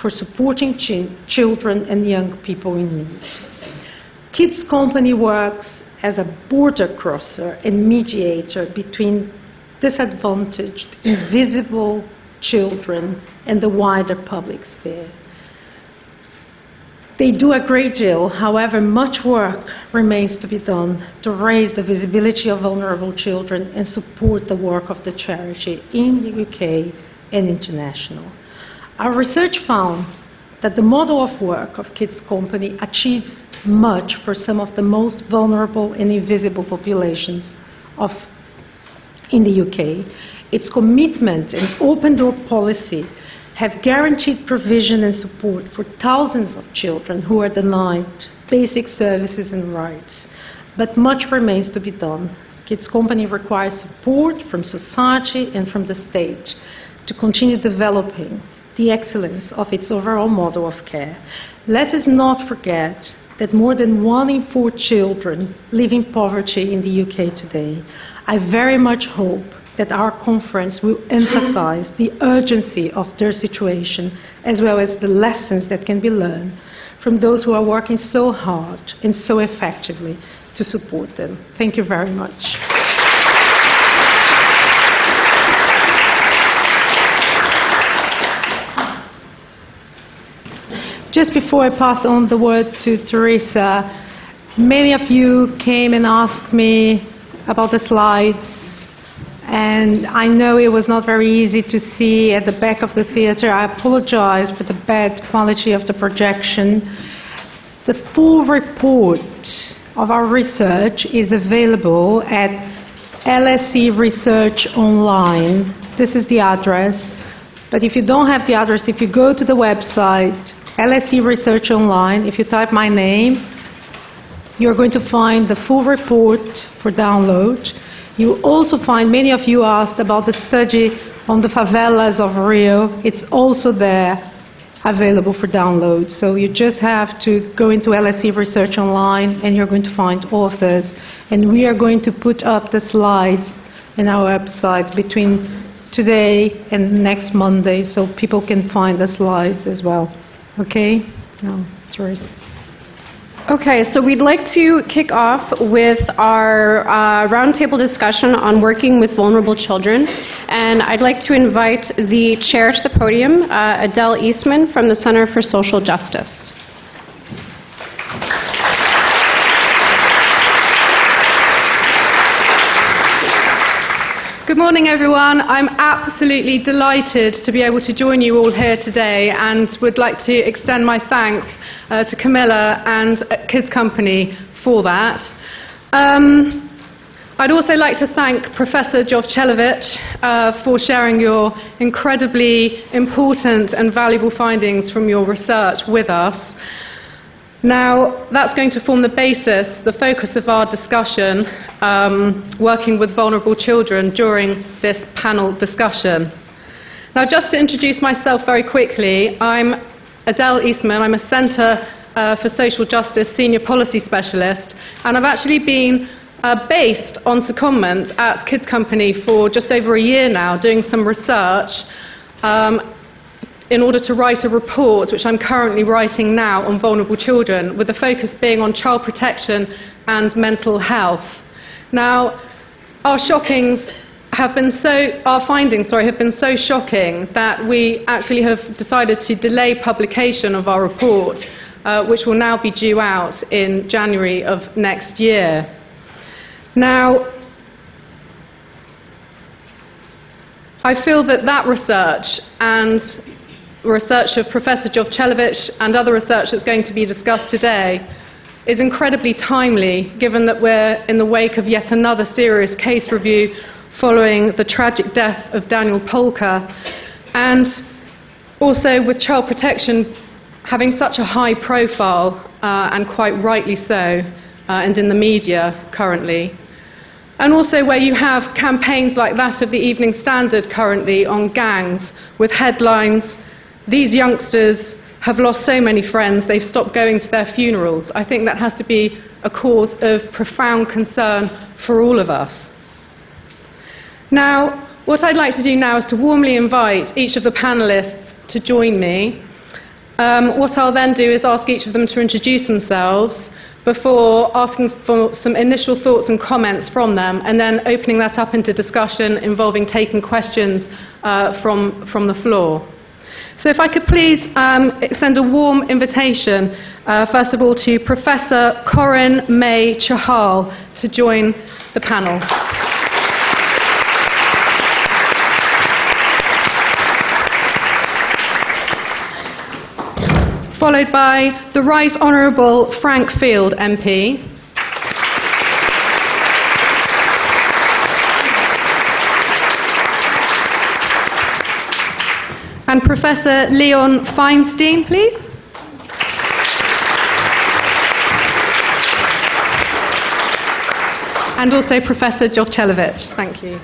for supporting ch- children and young people in need. Kids Company works as a border crosser and mediator between disadvantaged, invisible children and the wider public sphere. They do a great deal, however, much work remains to be done to raise the visibility of vulnerable children and support the work of the charity in the UK and international. Our research found that the model of work of Kids Company achieves much for some of the most vulnerable and invisible populations of, in the UK. Its commitment and open door policy have guaranteed provision and support for thousands of children who are denied basic services and rights. But much remains to be done. Kids Company requires support from society and from the state to continue developing the excellence of its overall model of care. Let us not forget that more than one in four children live in poverty in the UK today. I very much hope that our conference will emphasize the urgency of their situation as well as the lessons that can be learned from those who are working so hard and so effectively to support them. Thank you very much. Just before I pass on the word to Teresa, many of you came and asked me about the slides, and I know it was not very easy to see at the back of the theater. I apologize for the bad quality of the projection. The full report of our research is available at LSE Research Online. This is the address. But if you don't have the address, if you go to the website, LSE Research Online, if you type my name, you're going to find the full report for download. You also find, many of you asked about the study on the favelas of Rio. It's also there, available for download. So you just have to go into LSE Research Online and you're going to find all of this. And we are going to put up the slides in our website between today and next Monday so people can find the slides as well. Okay? No, Teresa. Okay, so we'd like to kick off with our uh, roundtable discussion on working with vulnerable children. And I'd like to invite the chair to the podium, uh, Adele Eastman from the Center for Social Justice. Good morning, everyone. I'm absolutely delighted to be able to join you all here today and would like to extend my thanks uh, to Camilla and uh, Kids Company for that. Um, I'd also like to thank Professor Jovchelovitch uh, for sharing your incredibly important and valuable findings from your research with us. Now, that's going to form the basis, the focus of our discussion, um, working with vulnerable children during this panel discussion. Now, just to introduce myself very quickly, I'm Adele Eastman. I'm a Centre uh, for Social Justice Senior Policy Specialist, and I've actually been uh, based on secondment at Kids Company for just over a year now, doing some research. Um, in order to write a report, which I'm currently writing now on vulnerable children, with the focus being on child protection and mental health. Now, our shockings have been so, our findings, sorry, have been so shocking that we actually have decided to delay publication of our report, uh, which will now be due out in January of next year. Now, I feel that that research and research of Professor Jovchelovitch and other research that's going to be discussed today is incredibly timely given that we're in the wake of yet another serious case review following the tragic death of Daniel Pelka and also with child protection having such a high profile uh, and quite rightly so uh, and in the media currently. And also where you have campaigns like that of the Evening Standard currently on gangs with headlines these youngsters have lost so many friends, they've stopped going to their funerals. I think that has to be a cause of profound concern for all of us. Now, what I'd like to do now is to warmly invite each of the panelists to join me. Um, what I'll then do is ask each of them to introduce themselves before asking for some initial thoughts and comments from them, and then opening that up into discussion involving taking questions uh, from, from the floor. So if I could please um, extend a warm invitation, uh, first of all, to Professor Corinne May Chahal to join the panel. Followed by the Right Honourable Frank Field MP. And Professor Leon Feinstein, please. And also Professor Jovchelovitch. Thank you.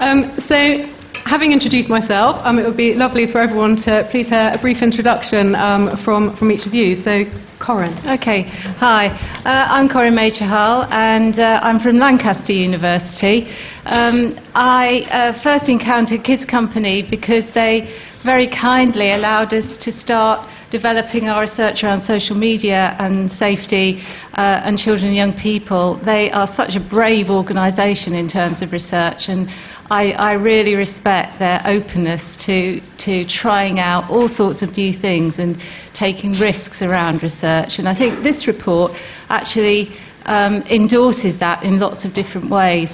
Um, so, having introduced myself, um, it would be lovely for everyone to please hear a brief introduction um, from, from each of you. So, Corinne. Okay, hi. Uh, I'm Corinne May-Chahal, and uh, I'm from Lancaster University. Um, I uh, first encountered Kids Company because they very kindly allowed us to start developing our research around social media and safety uh, and children and young people. They are such a brave organisation in terms of research, and I, I, really respect their openness to, to trying out all sorts of new things and taking risks around research. And I think this report actually um, endorses that in lots of different ways.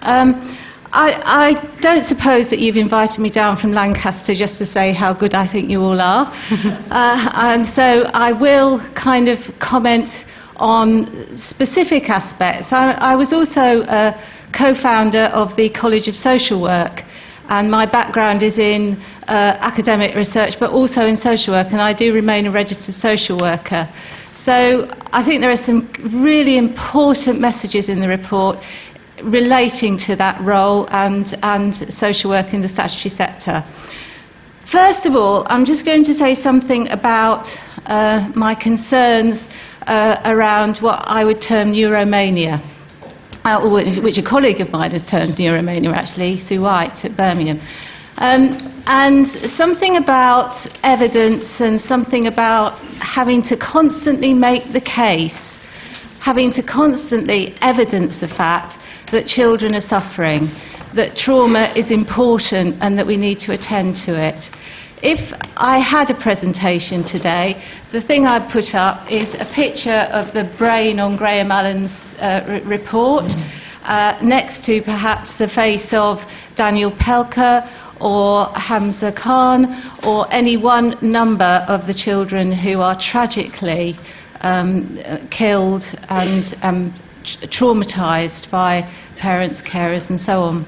Um, I, I, don't suppose that you've invited me down from Lancaster just to say how good I think you all are. *laughs* uh, and so I will kind of comment on specific aspects. I, I was also a co founder of the College of Social Work, and my background is in uh, academic research but also in social work, and I do remain a registered social worker. So I think there are some really important messages in the report relating to that role and, and social work in the statutory sector. First of all, I'm just going to say something about uh, my concerns uh, around what I would term neuromania, uh, which a colleague of mine has termed neuromania, actually, Sue White at Birmingham. Um, and something about evidence and something about having to constantly make the case, having to constantly evidence the fact that children are suffering, that trauma is important and that we need to attend to it. If I had a presentation today, the thing I'd put up is a picture of the brain on Graham Allen's uh, report, uh, next to perhaps the face of Daniel Pelka or Hamzah Khan or any one number of the children who are tragically um, killed and um, traumatized by parents, carers, and so on.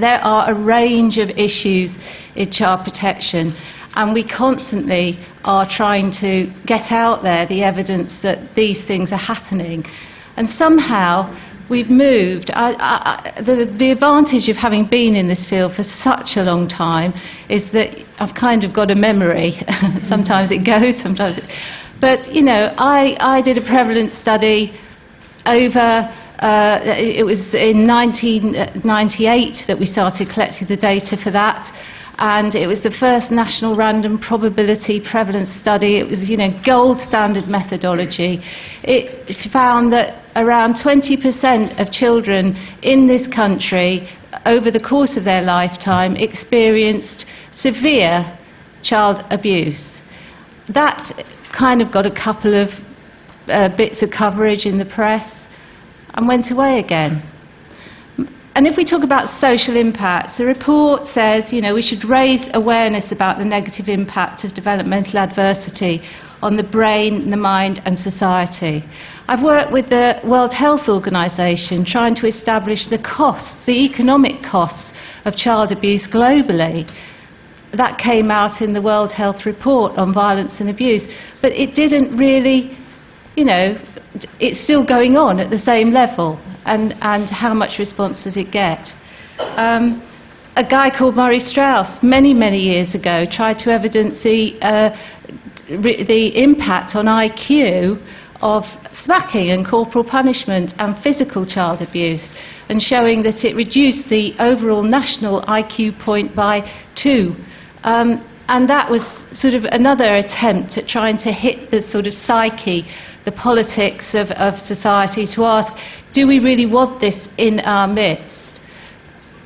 There are a range of issues in child protection, and we constantly are trying to get out there the evidence that these things are happening. And somehow we've moved. I, I, the, the advantage of having been in this field for such a long time is that I've kind of got a memory. *laughs* sometimes it goes, sometimes it. But, you know, I, I did a prevalence study over uh, it was in 1998 that we started collecting the data for that. And it was the first national random probability prevalence study. It was, you know, gold standard methodology. It found that around 20% of children in this country over the course of their lifetime experienced severe child abuse. That kind of got a couple of uh, bits of coverage in the press and went away again. And if we talk about social impacts, the report says, you know, we should raise awareness about the negative impact of developmental adversity on the brain, the mind, and society. I've worked with the World Health Organization trying to establish the costs, the economic costs of child abuse globally. That came out in the World Health Report on violence and abuse, but it didn't really, you know, it's still going on at the same level, and, and how much response does it get? Um, a guy called Murray Straus, many, many years ago, tried to evidence the, uh, re- the impact on IQ of smacking and corporal punishment and physical child abuse, and showing that it reduced the overall national IQ point by two. Um, and that was sort of another attempt at trying to hit the sort of psyche the politics of, of society to ask, do we really want this in our midst?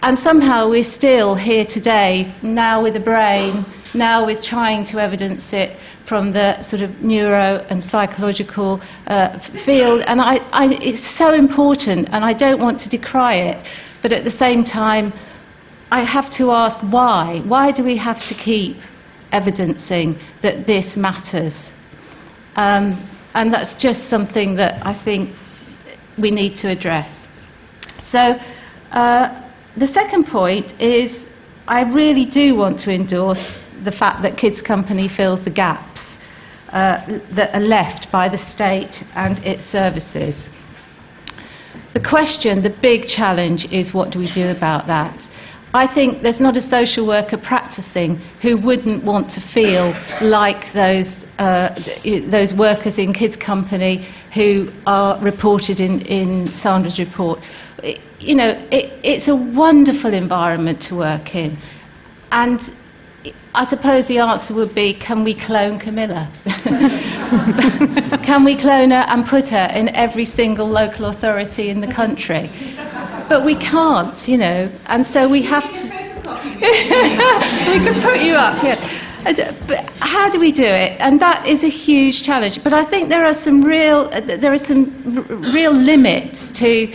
And somehow we're still here today, now with a brain, now with trying to evidence it from the sort of neuro and psychological uh, field. And I, I, it's so important, and I don't want to decry it, but at the same time, I have to ask why. Why do we have to keep evidencing that this matters? Um, and that's just something that I think we need to address. So, uh, the second point is I really do want to endorse the fact that Kids Company fills the gaps uh, that are left by the state and its services. The question, the big challenge, is what do we do about that? I think there's not a social worker practicing who wouldn't want to feel like those uh, those workers in Kids Company who are reported in, in Sandra's report. You know, it, it's a wonderful environment to work in. And I suppose the answer would be can we clone Camilla? *laughs* can we clone her and put her in every single local authority in the country? But we can't, you know, and so we have to. *laughs* we can put you up, yeah. But how do we do it? And that is a huge challenge. But I think there are some real, there are some real limits to,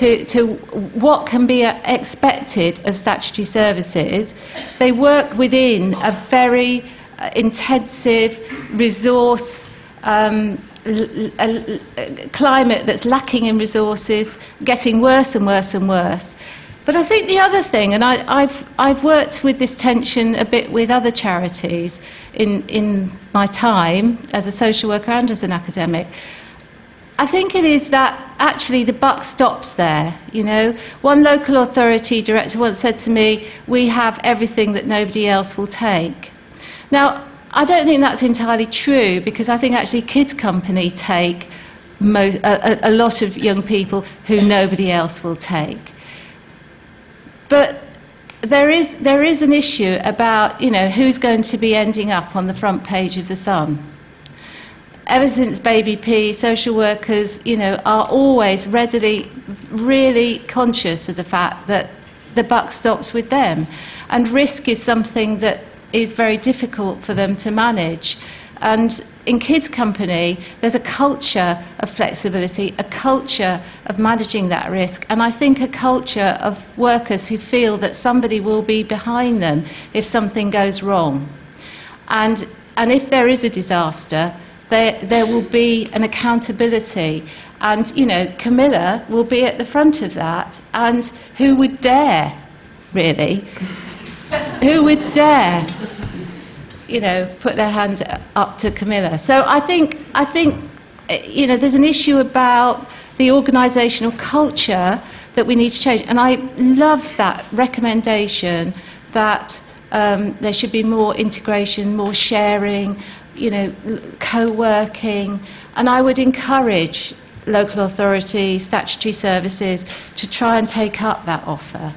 to, to what can be expected of statutory services. They work within a very uh, intensive resource. Um, climate that's lacking in resources, getting worse and worse and worse. But I think the other thing, and I, have worked with this tension a bit with other charities in, in my time as a social worker and as an academic. I think it is that actually the buck stops there. You know, one local authority director once said to me, "We have everything that nobody else will take." Now, I don't think that's entirely true because I think actually Kids Company take a, a lot of young people who nobody else will take. But there is, there is an issue about, you know, who's going to be ending up on the front page of The Sun. Ever since Baby P, social workers, you know, are always readily, really conscious of the fact that the buck stops with them. And risk is something that is very difficult for them to manage. And in Kids Company, there's a culture of flexibility, a culture of managing that risk, and I think a culture of workers who feel that somebody will be behind them if something goes wrong. And, and if there is a disaster, there, there will be an accountability. And, you know, Camilla will be at the front of that. And who would dare, really? Who would dare you know, put their hand up to Camilla. So I think, I think, eh, you know, there's an issue about the organisational culture that we need to change. And I love that recommendation that um, there should be more integration, more sharing, you know, co-working. And I would encourage local authorities, statutory services to try and take up that offer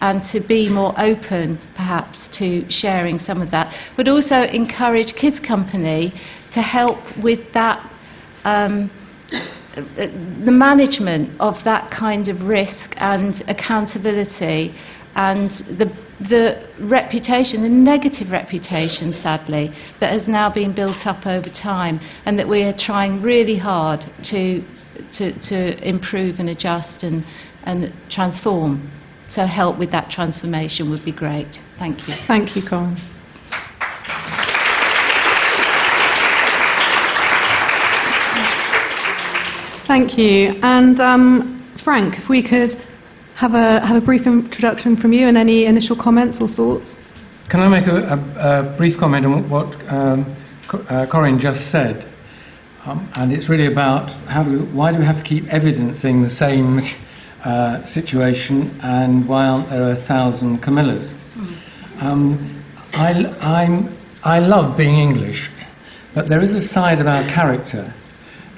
and to be more open, perhaps, to sharing some of that, but also encourage Kids Company to help with that. Um, the management of that kind of risk and accountability and the, the reputation, the negative reputation, sadly, that has now been built up over time, and that we are trying really hard to, to, to improve and adjust and, and transform. So help with that transformation would be great. Thank you. Thank you, Corinne. Thank you. And um, Frank, if we could have a, have a brief introduction from you and any initial comments or thoughts. Can I make a, a, a brief comment on what um, uh, Corinne just said? Um, and it's really about how do we, why do we have to keep evidencing the same uh, situation, and why aren't there a thousand Camillas? Um, I, I'm, I love being English, but there is a side of our character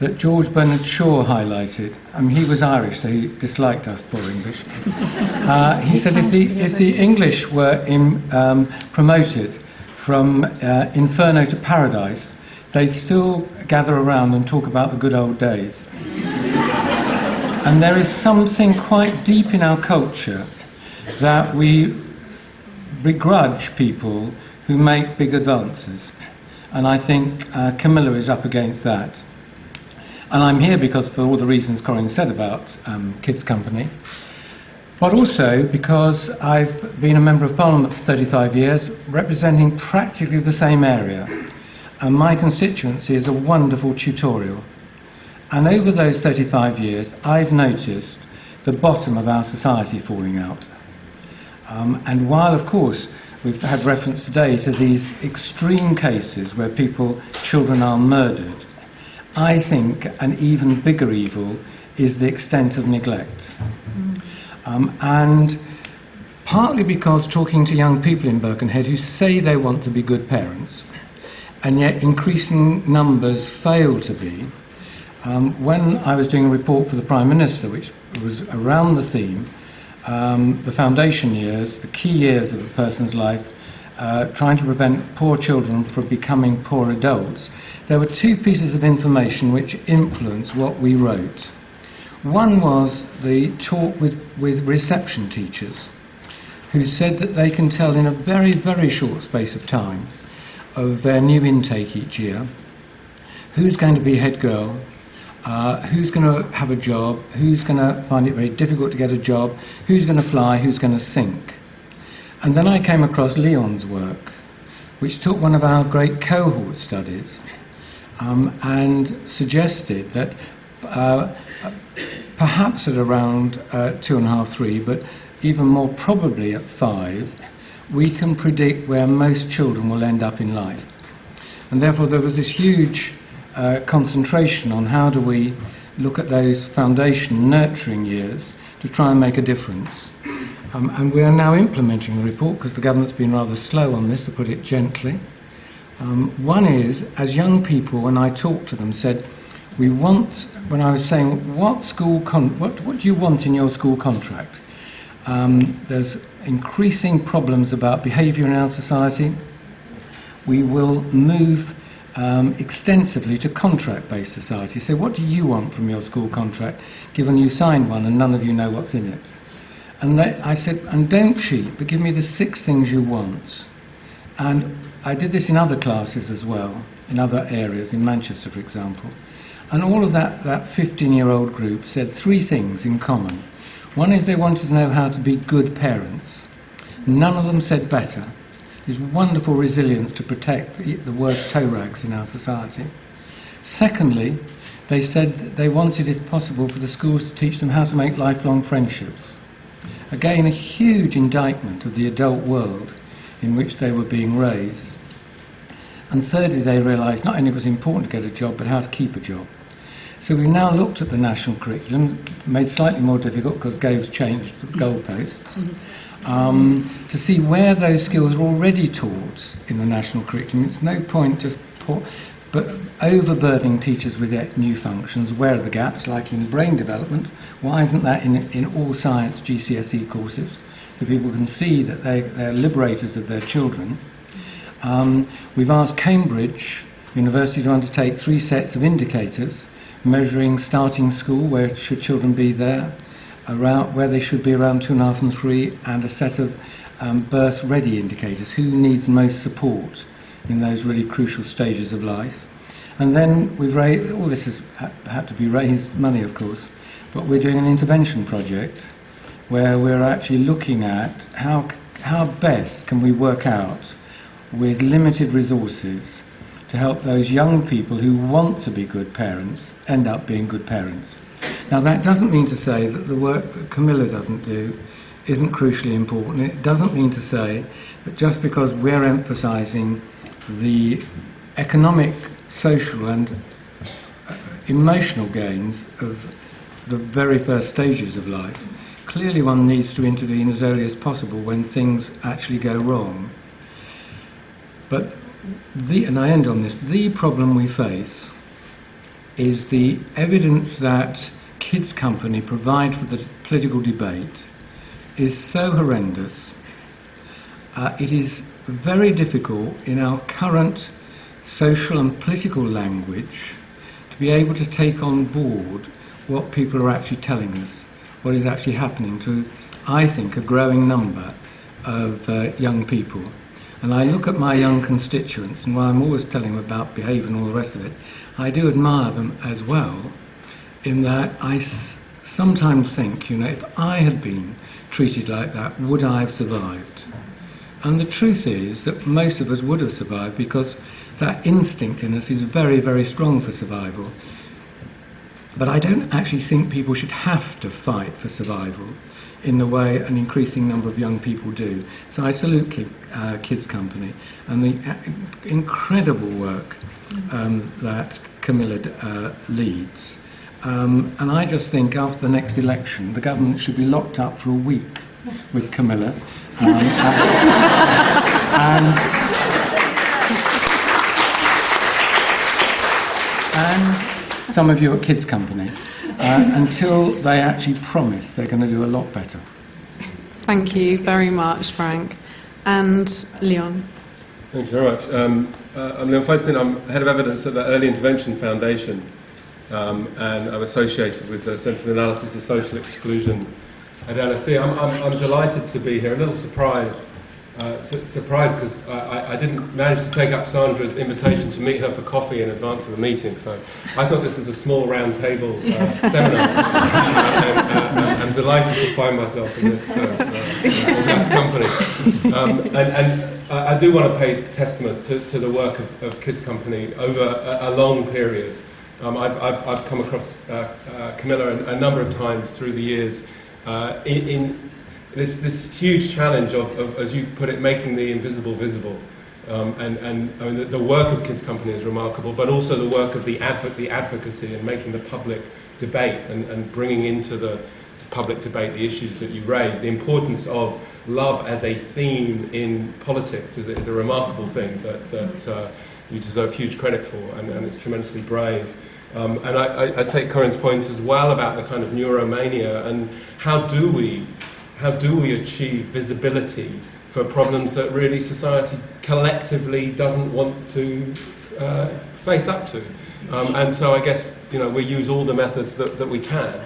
that George Bernard Shaw highlighted. I mean, he was Irish, so he disliked us poor English. *laughs* Uh, he said if the, if the English were in, um, promoted from uh, inferno to paradise, they'd still gather around and talk about the good old days. And there is something quite deep in our culture that we begrudge people who make big advances. And I think uh, Camilla is up against that. And I'm here because for all the reasons Corinne said about um, Kids Company, but also because I've been a Member of Parliament for 35 years, representing practically the same area. And my constituency is a wonderful tutorial. And over those 35 years, I've noticed the bottom of our society falling out. Um, and while, of course, we've had reference today to these extreme cases where people, children are murdered, I think an even bigger evil is the extent of neglect. Um, and partly because talking to young people in Birkenhead who say they want to be good parents, and yet increasing numbers fail to be. Um, when I was doing a report for the Prime Minister, which was around the theme, um, the foundation years, the key years of a person's life, uh, trying to prevent poor children from becoming poor adults, there were two pieces of information which influenced what we wrote. One was the talk with, with reception teachers who said that they can tell in a very, very short space of time of their new intake each year who's going to be head girl, uh, who's going to have a job, who's going to find it very difficult to get a job, who's going to fly, who's going to sink. And then I came across Leon's work, which took one of our great cohort studies um, and suggested that uh, perhaps at around uh, two and a half, three, but even more probably at five, we can predict where most children will end up in life. And therefore, there was this huge uh, concentration on how do we look at those foundation nurturing years to try and make a difference. Um, and we are now implementing the report because the government's been rather slow on this, to put it gently. Um, one is, as young people, when I talk to them, said, we want, when I was saying, what school, con- what, what do you want in your school contract? Um, there's increasing problems about behaviour in our society. We will move um, extensively to contract based society. So, what do you want from your school contract, given you signed one and none of you know what's in it? And they, I said, and don't cheat, but give me the six things you want. And I did this in other classes as well, in other areas, in Manchester, for example. And all of that, that 15 year old group said three things in common. One is they wanted to know how to be good parents. None of them said better. This wonderful resilience to protect the worst toe rags in our society. Secondly, they said they wanted, if possible, for the schools to teach them how to make lifelong friendships. Again, a huge indictment of the adult world in which they were being raised. And thirdly, they realised not only was it important to get a job, but how to keep a job. So we've now looked at the national curriculum, made slightly more difficult because Gove's changed the goalposts, mm-hmm. Um, to see where those skills are already taught in the national curriculum. It's no point just pour, but overburdening teachers with new functions. Where are the gaps, like in brain development? Why isn't that in, in all science GCSE courses? So people can see that they, they're liberators of their children. Um, we've asked Cambridge University to undertake three sets of indicators measuring starting school, where should children be there, around where they should be around two and a half and three, and a set of um, birth ready indicators, who needs most support in those really crucial stages of life. And then we've raised, all this has had to be raised money, of course, but we're doing an intervention project where we're actually looking at how, how best can we work out with limited resources to help those young people who want to be good parents end up being good parents. Now, that doesn't mean to say that the work that Camilla doesn't do isn't crucially important. It doesn't mean to say that just because we're emphasizing the economic, social, and uh, emotional gains of the very first stages of life, clearly one needs to intervene as early as possible when things actually go wrong. But the, and I end on this, the problem we face is the evidence that Kids Company provide for the political debate is so horrendous. Uh, it is very difficult in our current social and political language to be able to take on board what people are actually telling us, what is actually happening to, I think, a growing number of uh, young people. And I look at my young constituents, and while I'm always telling them about behaviour and all the rest of it, I do admire them as well, in that I s- sometimes think, you know, if I had been treated like that, would I have survived? And the truth is that most of us would have survived because that instinct in us is very, very strong for survival. But I don't actually think people should have to fight for survival in the way an increasing number of young people do. So I salute uh, Kids Company and the uh, incredible work um, that Camilla uh, leads. Um, and I just think after the next election, the government should be locked up for a week with Camilla. Um, *laughs* and, and, some of you at Kids Company uh, until they actually promise they're going to do a lot better. Thank you very much, Frank. And Leon. Thank you very much. Um, uh, I'm Leon Feinstein. I'm head of evidence at the Early Intervention Foundation um, and I'm associated with the Centre for the Analysis of Social Exclusion at LSE. I'm, I'm, I'm delighted to be here. A little surprised uh, su- surprised because I, I, didn't manage to take up Sandra's invitation to meet her for coffee in advance of the meeting. So I thought this was a small round table uh, *laughs* seminar. and, uh, I'm delighted to find myself in this uh, uh company. Um, and, and I do want to pay testament to, to the work of, of, Kids Company over a, a long period. Um, I've, I've, I've, come across uh, Camilla a, a, number of times through the years in, in this, this huge challenge of, of, as you put it, making the invisible visible. Um, and and I mean, the, the, work of Kids Company is remarkable, but also the work of the, the advocacy and making the public debate and, and bringing into the public debate the issues that you raise. The importance of love as a theme in politics is, is a remarkable thing that, that uh, you deserve huge credit for, and, and it's tremendously brave. Um, and I, I, I, take Corinne's point as well about the kind of neuromania and how do we how do we achieve visibility for problems that really society collectively doesn't want to uh, face up to? Um, and so I guess you know we use all the methods that, that we can.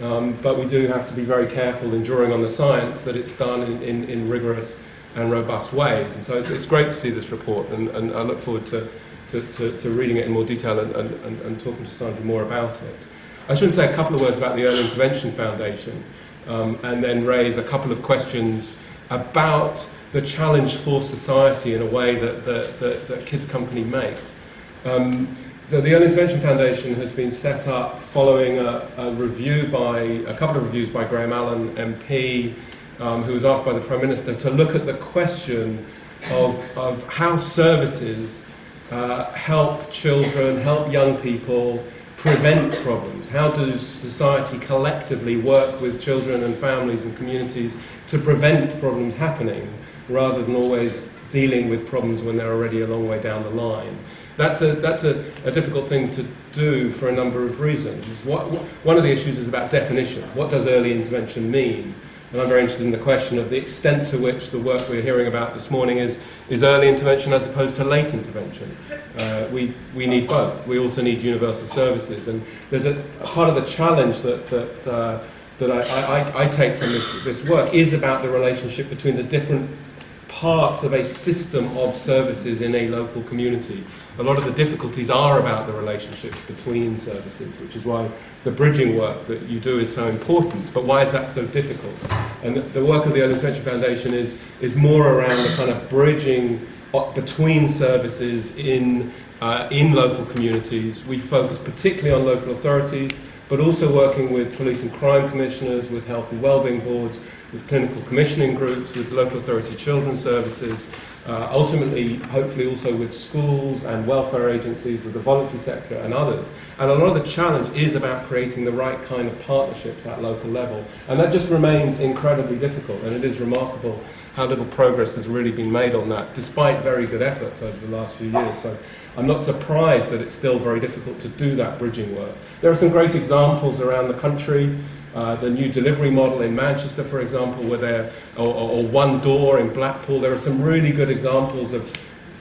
Um, but we do have to be very careful in drawing on the science that it's done in, in, in rigorous and robust ways. And so it's, it's, great to see this report, and, and I look forward to, to, to, to, reading it in more detail and, and, and talking to Sandra more about it. I should say a couple of words about the Early Intervention Foundation um, and then raise a couple of questions about the challenge for society in a way that, that, that, that Kids Company makes. Um, so the Early Intervention Foundation has been set up following a, a, review by, a couple of reviews by Graham Allen MP, um, who was asked by the Prime Minister to look at the question of, of how services uh, help children, help young people, prevent problems? How does society collectively work with children and families and communities to prevent problems happening rather than always dealing with problems when they're already a long way down the line? That's a, that's a, a difficult thing to do for a number of reasons. What, one of the issues is about definition. What does early intervention mean? And I'm very interested in the question of the extent to which the work we're hearing about this morning is, is early intervention as opposed to late intervention. Uh, we, we need both. We also need universal services. And there's a, a part of the challenge that, that, uh, that I, I, I, take from this, this work is about the relationship between the different parts of a system of services in a local community. A lot of the difficulties are about the relationships between services, which is why the bridging work that you do is so important. But why is that so difficult? And the, work of the Early Intervention Foundation is, is more around the kind of bridging between services in, uh, in local communities. We focus particularly on local authorities, but also working with police and crime commissioners, with health and wellbeing boards, with clinical commissioning groups, with local authority children's services, uh, ultimately, hopefully, also with schools and welfare agencies, with the voluntary sector and others. And a lot of the challenge is about creating the right kind of partnerships at local level. And that just remains incredibly difficult, and it is remarkable how little progress has really been made on that, despite very good efforts over the last few years. So I'm not surprised that it's still very difficult to do that bridging work. There are some great examples around the country. Uh, the new delivery model in Manchester, for example, where there, or, or, one door in Blackpool, there are some really good examples of,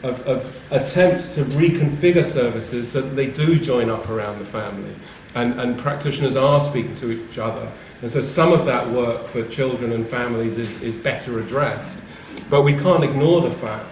of, of, attempts to reconfigure services so that they do join up around the family. And, and, practitioners are speaking to each other. And so some of that work for children and families is, is better addressed. But we can't ignore the fact,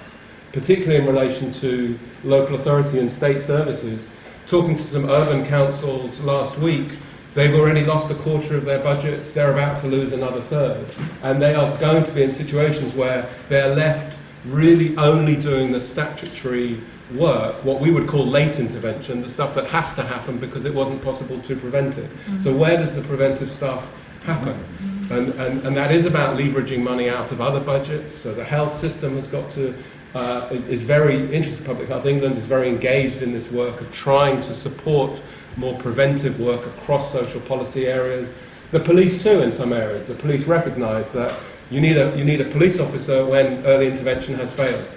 particularly in relation to local authority and state services, talking to some urban councils last week, They've already lost a quarter of their budgets, they're about to lose another third. And they are going to be in situations where they're left really only doing the statutory work, what we would call late intervention, the stuff that has to happen because it wasn't possible to prevent it. Mm-hmm. So, where does the preventive stuff happen? Mm-hmm. And, and, and that is about leveraging money out of other budgets. So, the health system has got to. Uh, is very interested public health. England is very engaged in this work of trying to support more preventive work across social policy areas. The police, too, in some areas. The police recognise that you need, a, you need a police officer when early intervention has failed.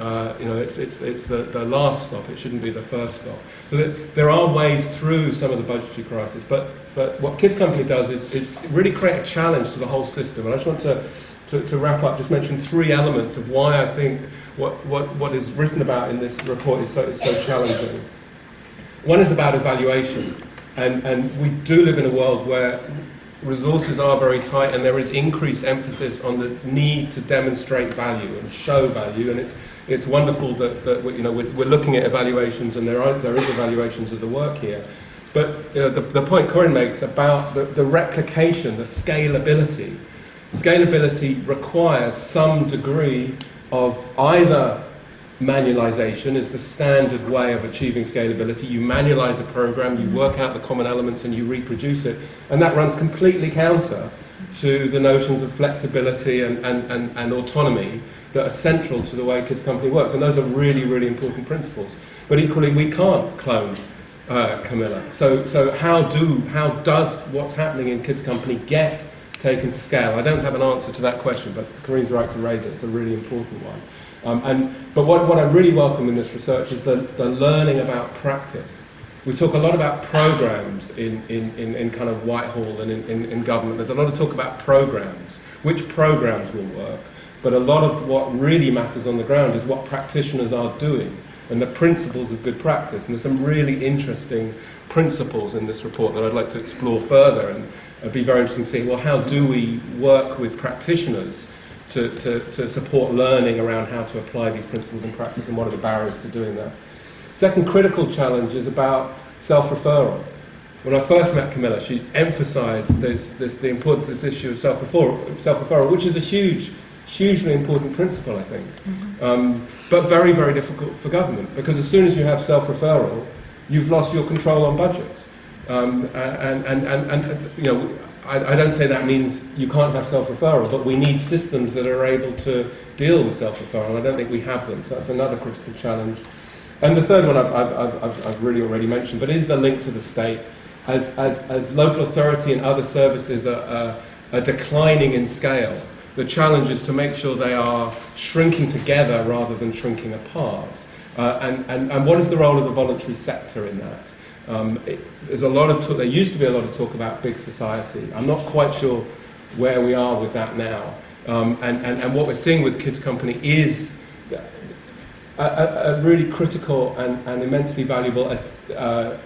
Uh, you know, it's, it's, it's the, the last stop, it shouldn't be the first stop. So there are ways through some of the budgetary crisis, but, but what Kids Company does is, is really create a challenge to the whole system. And I just want to, to, to wrap up, just mention three elements of why I think what, what, what is written about in this report is so, is so challenging. One is about evaluation. And, and we do live in a world where resources are very tight and there is increased emphasis on the need to demonstrate value and show value. And it's, it's wonderful that, that you know, we're, we're, looking at evaluations and there, are, there is evaluations of the work here. But you know, the, the point Corinne makes about the, the replication, the scalability, scalability requires some degree of either manualization is the standard way of achieving scalability. You manualize a program, you work out the common elements, and you reproduce it. And that runs completely counter to the notions of flexibility and, and, and, and autonomy that are central to the way Kids Company works. And those are really, really important principles. But equally, we can't clone uh, Camilla. So, so how, do, how does what's happening in Kids Company get taken to scale? I don't have an answer to that question, but Corinne's right to raise it. It's a really important one. Um, and, but what, what I really welcome in this research is the, the learning about practice. We talk a lot about programs in, in, in, in kind of Whitehall and in, in, in government. There's a lot of talk about programs, which programs will work. But a lot of what really matters on the ground is what practitioners are doing and the principles of good practice. And there's some really interesting principles in this report that I'd like to explore further. And it'd be very interesting to see, well, how do we work with practitioners to, to, to support learning around how to apply these principles in practice and what are the barriers to doing that. Second critical challenge is about self-referral. When I first met Camilla, she emphasized this, this, the importance of this issue of self-referral, self-referral, which is a huge, hugely important principle, I think, mm-hmm. um, but very, very difficult for government because as soon as you have self-referral, you've lost your control on budgets. Um, and, and, and, and, you know, I, I, don't say that means you can't have self-referral, but we need systems that are able to deal with self-referral. I don't think we have them, so that's another critical challenge. And the third one I've, I've, I've, I've really already mentioned, but is the link to the state. As, as, as local authority and other services are, are, are declining in scale, the challenge is to make sure they are shrinking together rather than shrinking apart. Uh, and, and, and what is the role of the voluntary sector in that? Um, it, there's a lot of talk, there used to be a lot of talk about big society. I'm not quite sure where we are with that now. Um, and, and, and what we're seeing with Kids Company is a, a, a really critical and, and immensely valuable, uh,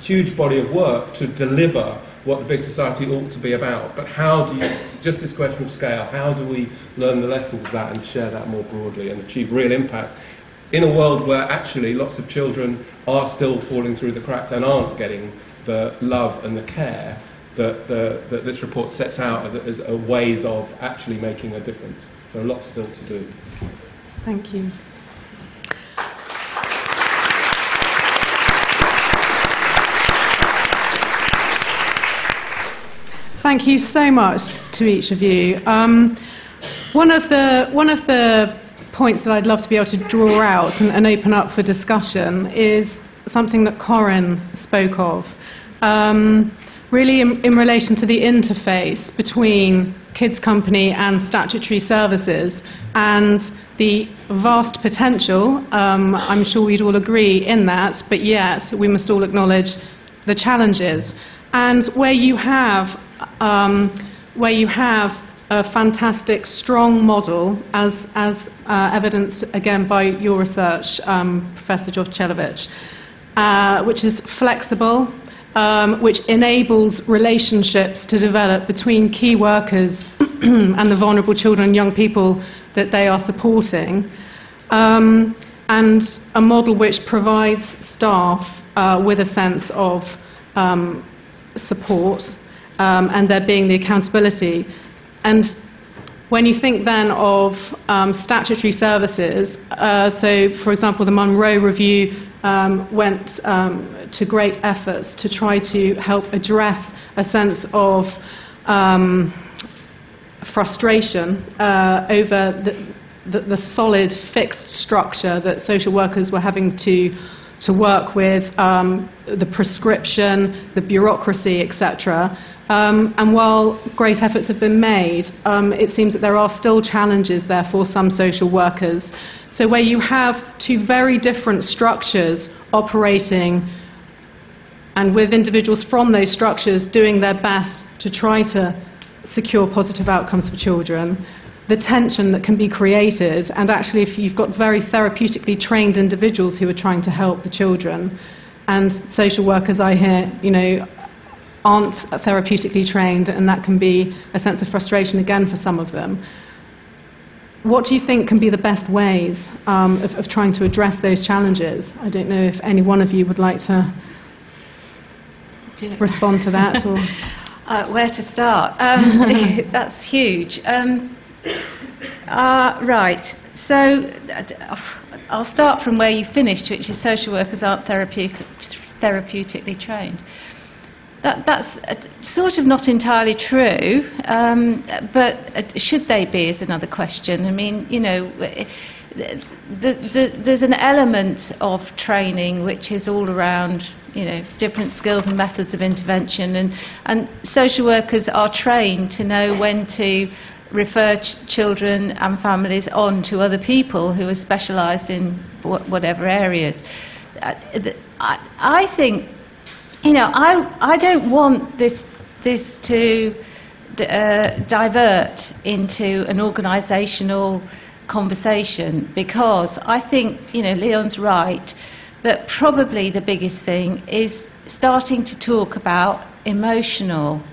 huge body of work to deliver what the big society ought to be about. But how do you, just this question of scale, how do we learn the lessons of that and share that more broadly and achieve real impact in a world where actually lots of children are still falling through the cracks and aren't getting the love and the care that, the, that this report sets out as, as ways of actually making a difference. So lots still to do. Thank you. Thank you so much to each of you. Um, one of the one of the points that I'd love to be able to draw out and, and open up for discussion is something that Corinne spoke of. Um, really, in, in, relation to the interface between Kids Company and statutory services and the vast potential, um, I'm sure we'd all agree in that, but yet we must all acknowledge the challenges. And where you have, um, where you have a fantastic, strong model, as, as uh, evidenced again by your research, um, Professor Jovchelovitch, uh, which is flexible, um, which enables relationships to develop between key workers *clears throat* and the vulnerable children and young people that they are supporting, um, and a model which provides staff uh, with a sense of um, support um, and there being the accountability. And when you think then of um, statutory services, uh, so for example, the Munro Review um, went um, to great efforts to try to help address a sense of um, frustration uh, over the, the, the, solid, fixed structure that social workers were having to to work with, um, the prescription, the bureaucracy, etc. Um, and while great efforts have been made, um, it seems that there are still challenges there for some social workers. So, where you have two very different structures operating and with individuals from those structures doing their best to try to secure positive outcomes for children, the tension that can be created, and actually, if you've got very therapeutically trained individuals who are trying to help the children, and social workers I hear, you know, aren't therapeutically trained, and that can be a sense of frustration again for some of them. What do you think can be the best ways um, of, of trying to address those challenges? I don't know if any one of you would like to respond to that or. *laughs* Uh, where to start? Um, *laughs* that's huge. Um, uh, right. So I'll start from where you finished, which is social workers aren't therapeutic, therapeutically trained. That, that's uh, sort of not entirely true, um, but uh, should they be is another question. I mean, you know, the, the, there's an element of training which is all around you know, different skills and methods of intervention. And, and social workers are trained to know when to refer ch- children and families on to other people who are specialised in whatever areas. Uh, I, I think, you know, I, I don't want this, this to uh, divert into an organisational conversation because I think, you know, Leon's right that probably the biggest thing is starting to talk about emotional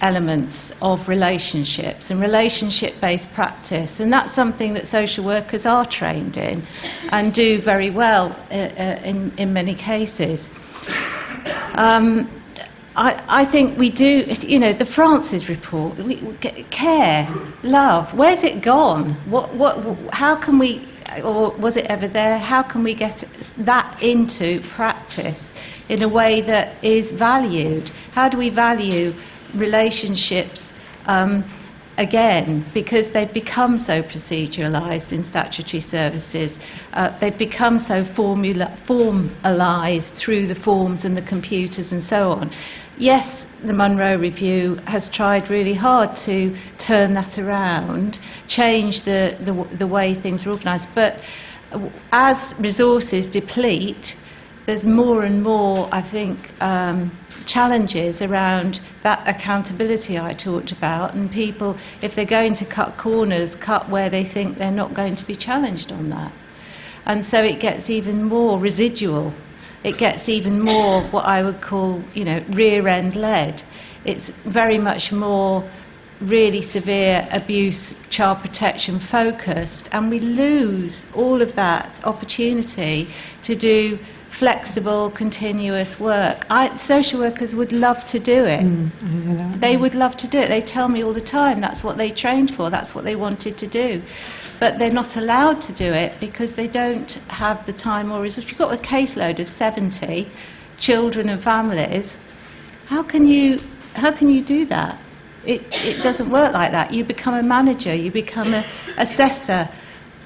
elements of relationships and relationship based practice. And that's something that social workers are trained in and do very well uh, uh, in, in many cases. Um, I, I, think we do, you know, the Francis report, we, care, love, where's it gone? What, what, how can we or was it ever there? How can we get that into practice in a way that is valued? How do we value relationships um, again? Because they've become so proceduralised in statutory services, uh, they've become so formula- formalised through the forms and the computers and so on. Yes, the Munro Review has tried really hard to turn that around, change the, the, the way things are organised. But as resources deplete, there's more and more, I think, um, challenges around that accountability I talked about, and people, if they're going to cut corners, cut where they think they're not going to be challenged on that. And so it gets even more residual it gets even more what I would call, you know, rear end led. It's very much more really severe abuse, child protection focused, and we lose all of that opportunity to do flexible, continuous work. I, social workers would love to do it. Mm, they would love to do it. They tell me all the time that's what they trained for, that's what they wanted to do but they're not allowed to do it because they don't have the time or resources. If you've got a caseload of 70 children and families, how can you, how can you do that? It, it doesn't work like that. You become a manager, you become an assessor,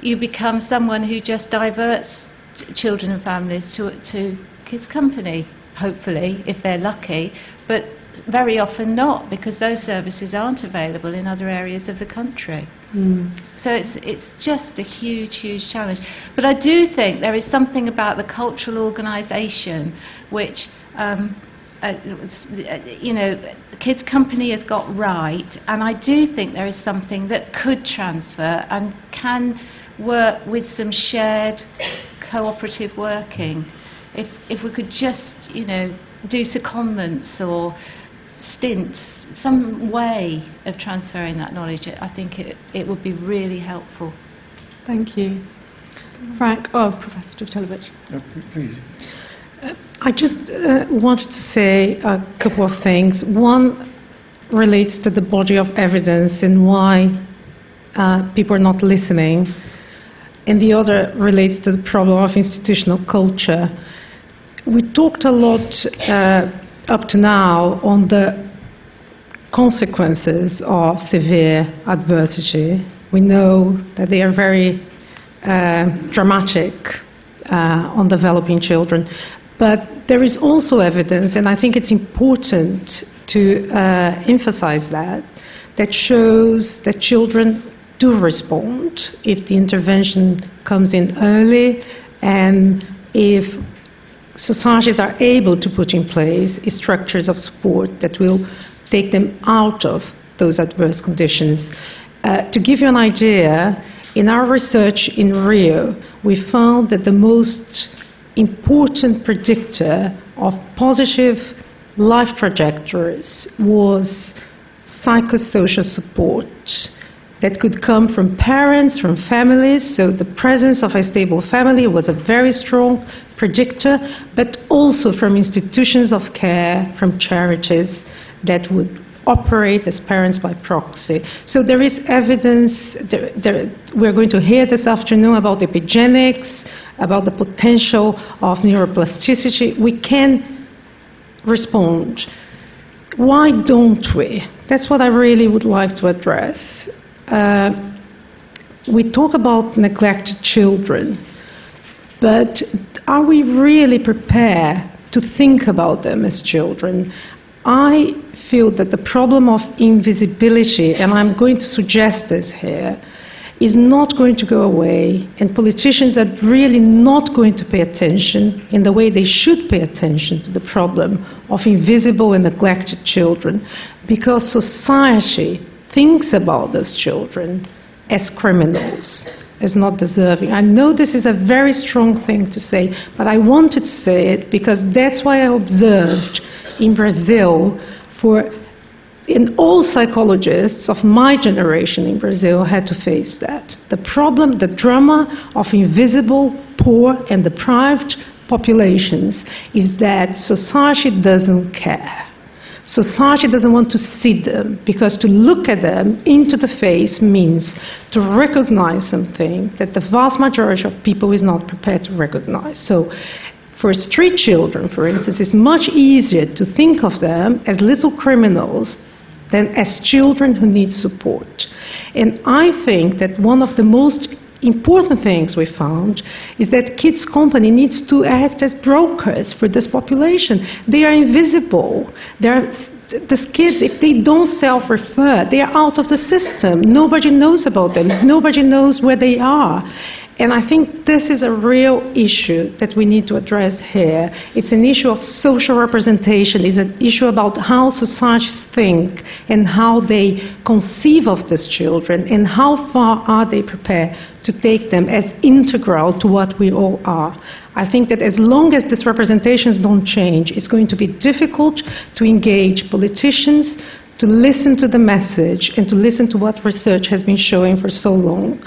you become someone who just diverts children and families to, to kids' company, hopefully, if they're lucky. But very often not, because those services aren't available in other areas of the country. Mm. So it's, it's just a huge, huge challenge. But I do think there is something about the cultural organisation which, um, uh, you know, Kids Company has got right, and I do think there is something that could transfer and can work with some shared cooperative working. If, if we could just, you know, do secondments or stints, some way of transferring that knowledge, I think it, it would be really helpful. Thank you. Frank, oh, Professor Jovchelovitch. Uh, please. Uh, I just uh, wanted to say a couple of things. One relates to the body of evidence and why uh, people are not listening, and the other relates to the problem of institutional culture. We talked a lot uh, up to now on the consequences of severe adversity. We know that they are very uh, dramatic uh, on developing children. But there is also evidence, and I think it's important to uh, emphasize that, that shows that children do respond if the intervention comes in early and if societies are able to put in place structures of support that will take them out of those adverse conditions. Uh, to give you an idea, in our research in Rio, we found that the most important predictor of positive life trajectories was psychosocial support that could come from parents, from families. So the presence of a stable family was a very strong predictor, but also from institutions of care, from charities that would operate as parents by proxy. So there is evidence, there, there, we're going to hear this afternoon about epigenetics, about the potential of neuroplasticity. We can respond. Why don't we? That's what I really would like to address. Uh, we talk about neglected children, but are we really prepared to think about them as children? I feel that the problem of invisibility, and I'm going to suggest this here, is not going to go away, and politicians are really not going to pay attention in the way they should pay attention to the problem of invisible and neglected children, because society thinks about those children as criminals, as not deserving. I know this is a very strong thing to say, but I wanted to say it because that's why I observed in Brazil for and all psychologists of my generation in Brazil had to face that. The problem, the drama of invisible, poor, and deprived populations is that society doesn't care. Society doesn't want to see them because to look at them into the face means to recognize something that the vast majority of people is not prepared to recognize. So for street children, for instance, it's much easier to think of them as little criminals than as children who need support. And I think that one of the most important things we found is that Kids Company needs to act as brokers for this population. They are invisible. They are, the kids, if they don't self refer, they are out of the system. Nobody knows about them, nobody knows where they are. And I think this is a real issue that we need to address here. It's an issue of social representation, it's an issue about how societies think and how they conceive of these children and how far are they prepared to take them as integral to what we all are. I think that as long as these representations don't change, it's going to be difficult to engage politicians, to listen to the message, and to listen to what research has been showing for so long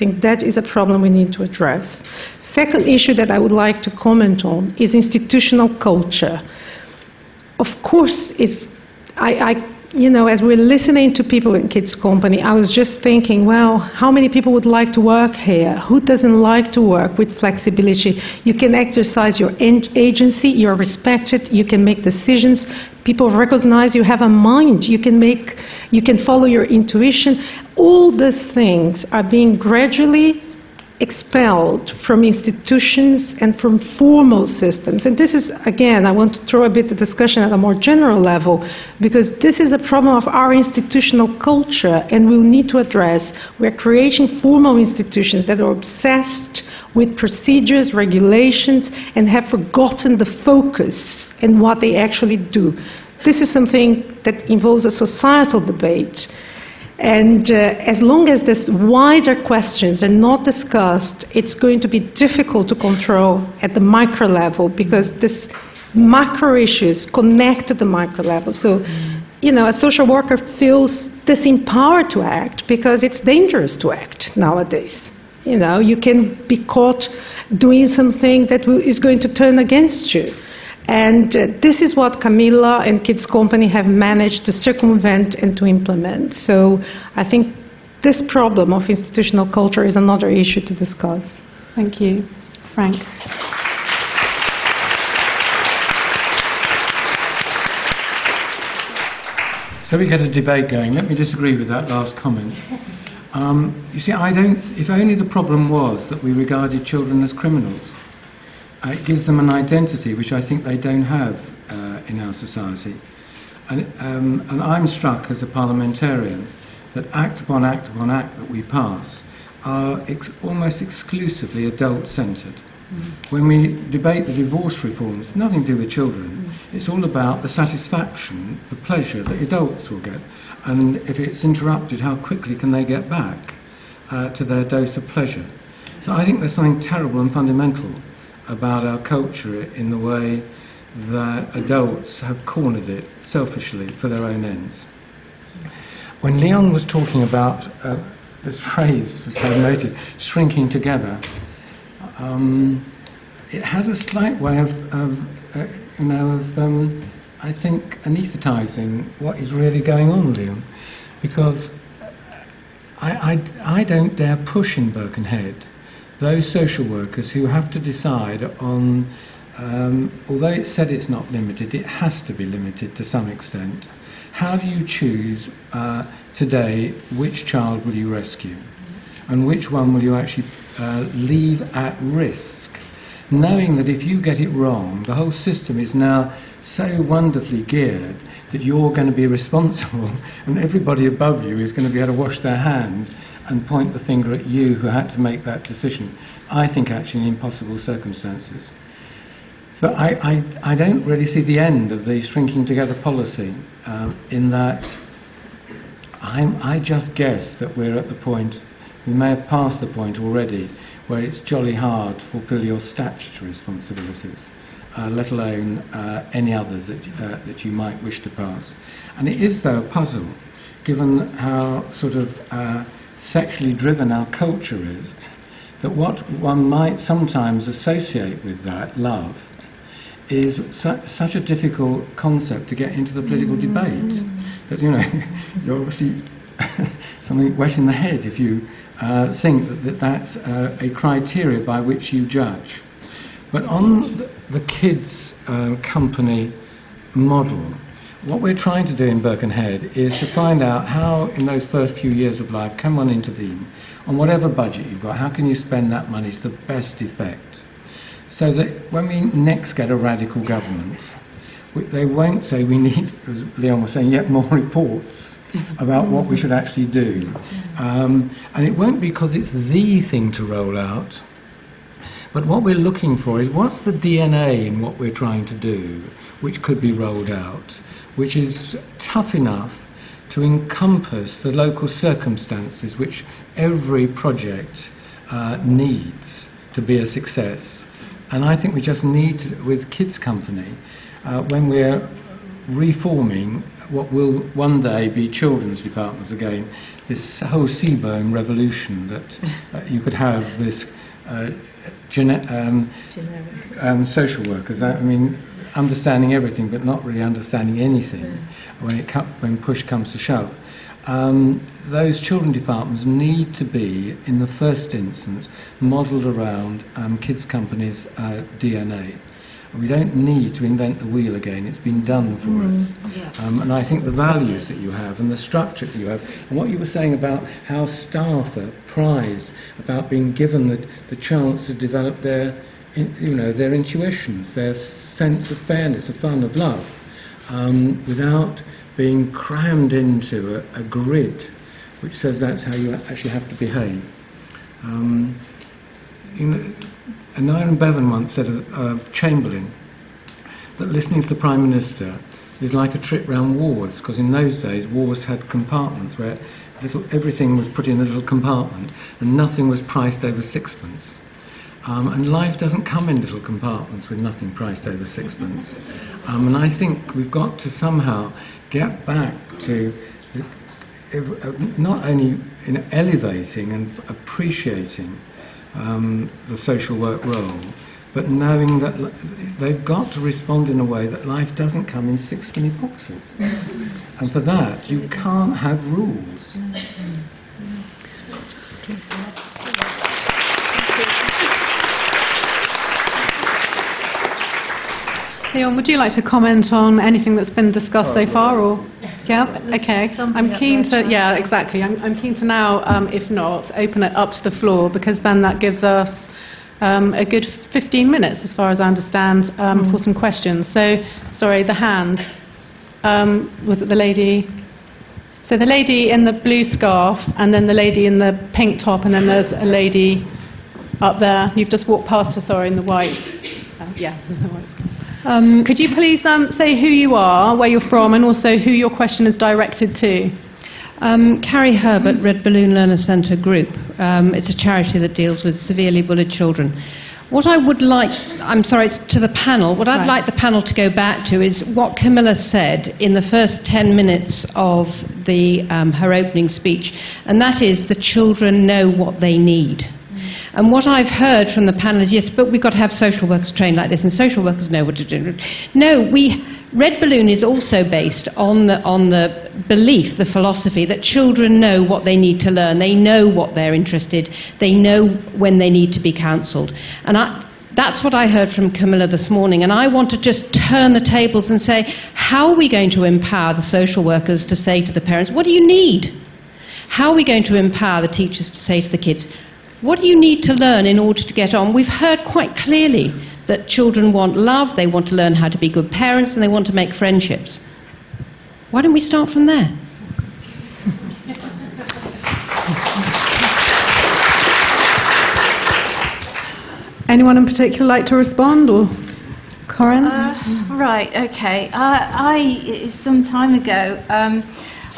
I think that is a problem we need to address. Second issue that I would like to comment on is institutional culture. Of course, it's, I, I you know, as we're listening to people in Kids Company, I was just thinking, well, how many people would like to work here? Who doesn't like to work with flexibility? You can exercise your agency, you're respected, you can make decisions, people recognize you have a mind, you can make, you can follow your intuition all these things are being gradually expelled from institutions and from formal systems. And this is, again, I want to throw a bit the discussion at a more general level, because this is a problem of our institutional culture, and we'll need to address. We're creating formal institutions that are obsessed with procedures, regulations, and have forgotten the focus and what they actually do. This is something that involves a societal debate. And uh, as long as these wider questions are not discussed, it's going to be difficult to control at the micro level because these macro issues connect to the micro level. So, you know, a social worker feels disempowered to act because it's dangerous to act nowadays. You know, you can be caught doing something that is going to turn against you. And uh, this is what Camilla and Kids Company have managed to circumvent and to implement. So I think this problem of institutional culture is another issue to discuss. Thank you. Frank. So we get a debate going. Let me disagree with that last comment. Um, you see, I don't. If only the problem was that we regarded children as criminals uh, it gives them an identity which I think they don't have uh, in our society. And, um, and, I'm struck as a parliamentarian that act upon act upon act that we pass are ex- almost exclusively adult centred. Mm. When we debate the divorce reforms, nothing to do with children. Mm. It's all about the satisfaction, the pleasure that adults will get. And if it's interrupted, how quickly can they get back uh, to their dose of pleasure? So I think there's something terrible and fundamental about our culture in the way that adults have cornered it selfishly for their own ends. When Leon was talking about uh, this *laughs* phrase, which I noted, shrinking together, um, it has a slight way of, of uh, you know, of, um, I think, anaesthetizing what is really going on, Leon, because I, I, I don't dare push in Birkenhead those social workers who have to decide on, um, although it's said it's not limited, it has to be limited to some extent. How do you choose uh, today which child will you rescue? And which one will you actually uh, leave at risk? Knowing that if you get it wrong, the whole system is now so wonderfully geared that you're going to be responsible *laughs* and everybody above you is going to be able to wash their hands and point the finger at you who had to make that decision. I think actually in impossible circumstances. So I, I, I don't really see the end of the shrinking together policy uh, in that I'm, I just guess that we're at the point, we may have passed the point already, where it's jolly hard to fulfill your statutory responsibilities uh, let alone uh, any others that, uh, that you might wish to pass. And it is, though, a puzzle, given how sort of uh, sexually driven our culture is, that what one might sometimes associate with that, love, is su- such a difficult concept to get into the political mm. debate that, you know, *laughs* you're obviously *laughs* something wet in the head if you uh, think that, that that's uh, a criteria by which you judge. But on the kids' uh, company model, what we're trying to do in Birkenhead is to find out how, in those first few years of life, can one intervene on whatever budget you've got. How can you spend that money to the best effect? So that when we next get a radical government, we, they won't say we need, as Leon was saying, yet more *laughs* reports about what we should actually do. Um, and it won't be because it's the thing to roll out but what we're looking for is what's the DNA in what we're trying to do, which could be rolled out, which is tough enough to encompass the local circumstances which every project uh, needs to be a success. And I think we just need, with Kids Company, uh, when we're reforming what will one day be children's departments again, this whole Seebohm revolution that uh, you could have this uh, gene- um, um, social workers. I, mean, understanding everything, but not really understanding anything mm. when it co- when push comes to shove. Um, those children departments need to be, in the first instance, modelled around um, kids' companies' uh, DNA. We don't need to invent the wheel again. It's been done for mm. us. Yeah. Um, and I think the values that you have and the structure that you have, and what you were saying about how staff are prized about being given the, the chance to develop their, in, you know, their intuitions, their sense of fairness, of fun, of love, um, without being crammed into a, a, grid which says that's how you actually have to behave. Um, you know, and Aneurin Bevan once said of, Chamberlain that listening to the Prime Minister is like a trip round wars, because in those days wars had compartments where little, everything was put in a little compartment and nothing was priced over sixpence. Um, and life doesn't come in little compartments with nothing priced over sixpence. Um, and I think we've got to somehow get back to the, uh, not only in elevating and appreciating um, the social work role, but knowing that they've got to respond in a way that life doesn't come in sixpenny boxes. and for that, you can't have rules. Leon, would you like to comment on anything that's been discussed so far, or? Yeah, okay. I'm keen to, yeah, exactly. I'm, I'm keen to now, um, if not, open it up to the floor because then that gives us um, a good 15 minutes, as far as I understand, um, mm. for some questions. So, sorry, the hand. Um, was it the lady? So the lady in the blue scarf, and then the lady in the pink top, and then there's a lady up there. You've just walked past her, sorry, in the white. Uh, yeah, *laughs* the white scarf. Um, could you please um, say who you are, where you're from, and also who your question is directed to? Um, Carrie Herbert, Red Balloon Learner Centre Group. Um, it's a charity that deals with severely bullied children. What I would like, I'm sorry, to the panel, what I'd Right. like the panel to go back to is what Camilla said in the first 10 minutes of the, um, her opening speech, and that is the children know what they need. And what I've heard from the panel is yes, but we've got to have social workers trained like this, and social workers know what to do. No, we, Red Balloon is also based on the, on the belief, the philosophy that children know what they need to learn. They know what they're interested. They know when they need to be counselled. And I, that's what I heard from Camilla this morning. And I want to just turn the tables and say, how are we going to empower the social workers to say to the parents, what do you need? How are we going to empower the teachers to say to the kids, what do you need to learn in order to get on? We've heard quite clearly that children want love, they want to learn how to be good parents, and they want to make friendships. Why don't we start from there? *laughs* Anyone in particular like to respond, or Corinne? Uh, right, okay. I, I some time ago, um,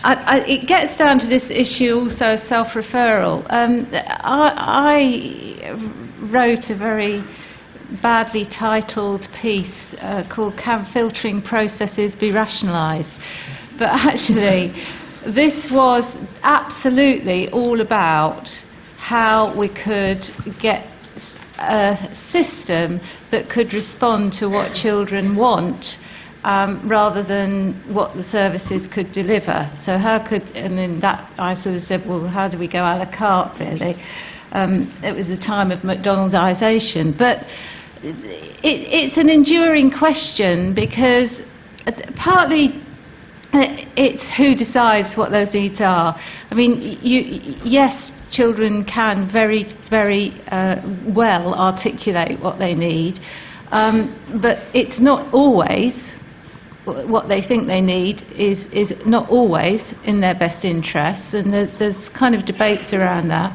I, I, it gets down to this issue also of self-referral. Um, I, I wrote a very badly titled piece uh, called "Can Filtering Processes Be Rationalised?" But *laughs* actually, this was absolutely all about how we could get a system that could respond to what children want um, rather than what the services could deliver. So how could, and then that I sort of said, well, how do we go a la carte really? Um, it was a time of McDonaldization, but it, it's an enduring question because partly uh, it's who decides what those needs are. I mean, you, yes, children can very, very uh, well articulate what they need, um, but it's not always what they think they need is, is not always in their best interests, and there, there's kind of debates around that.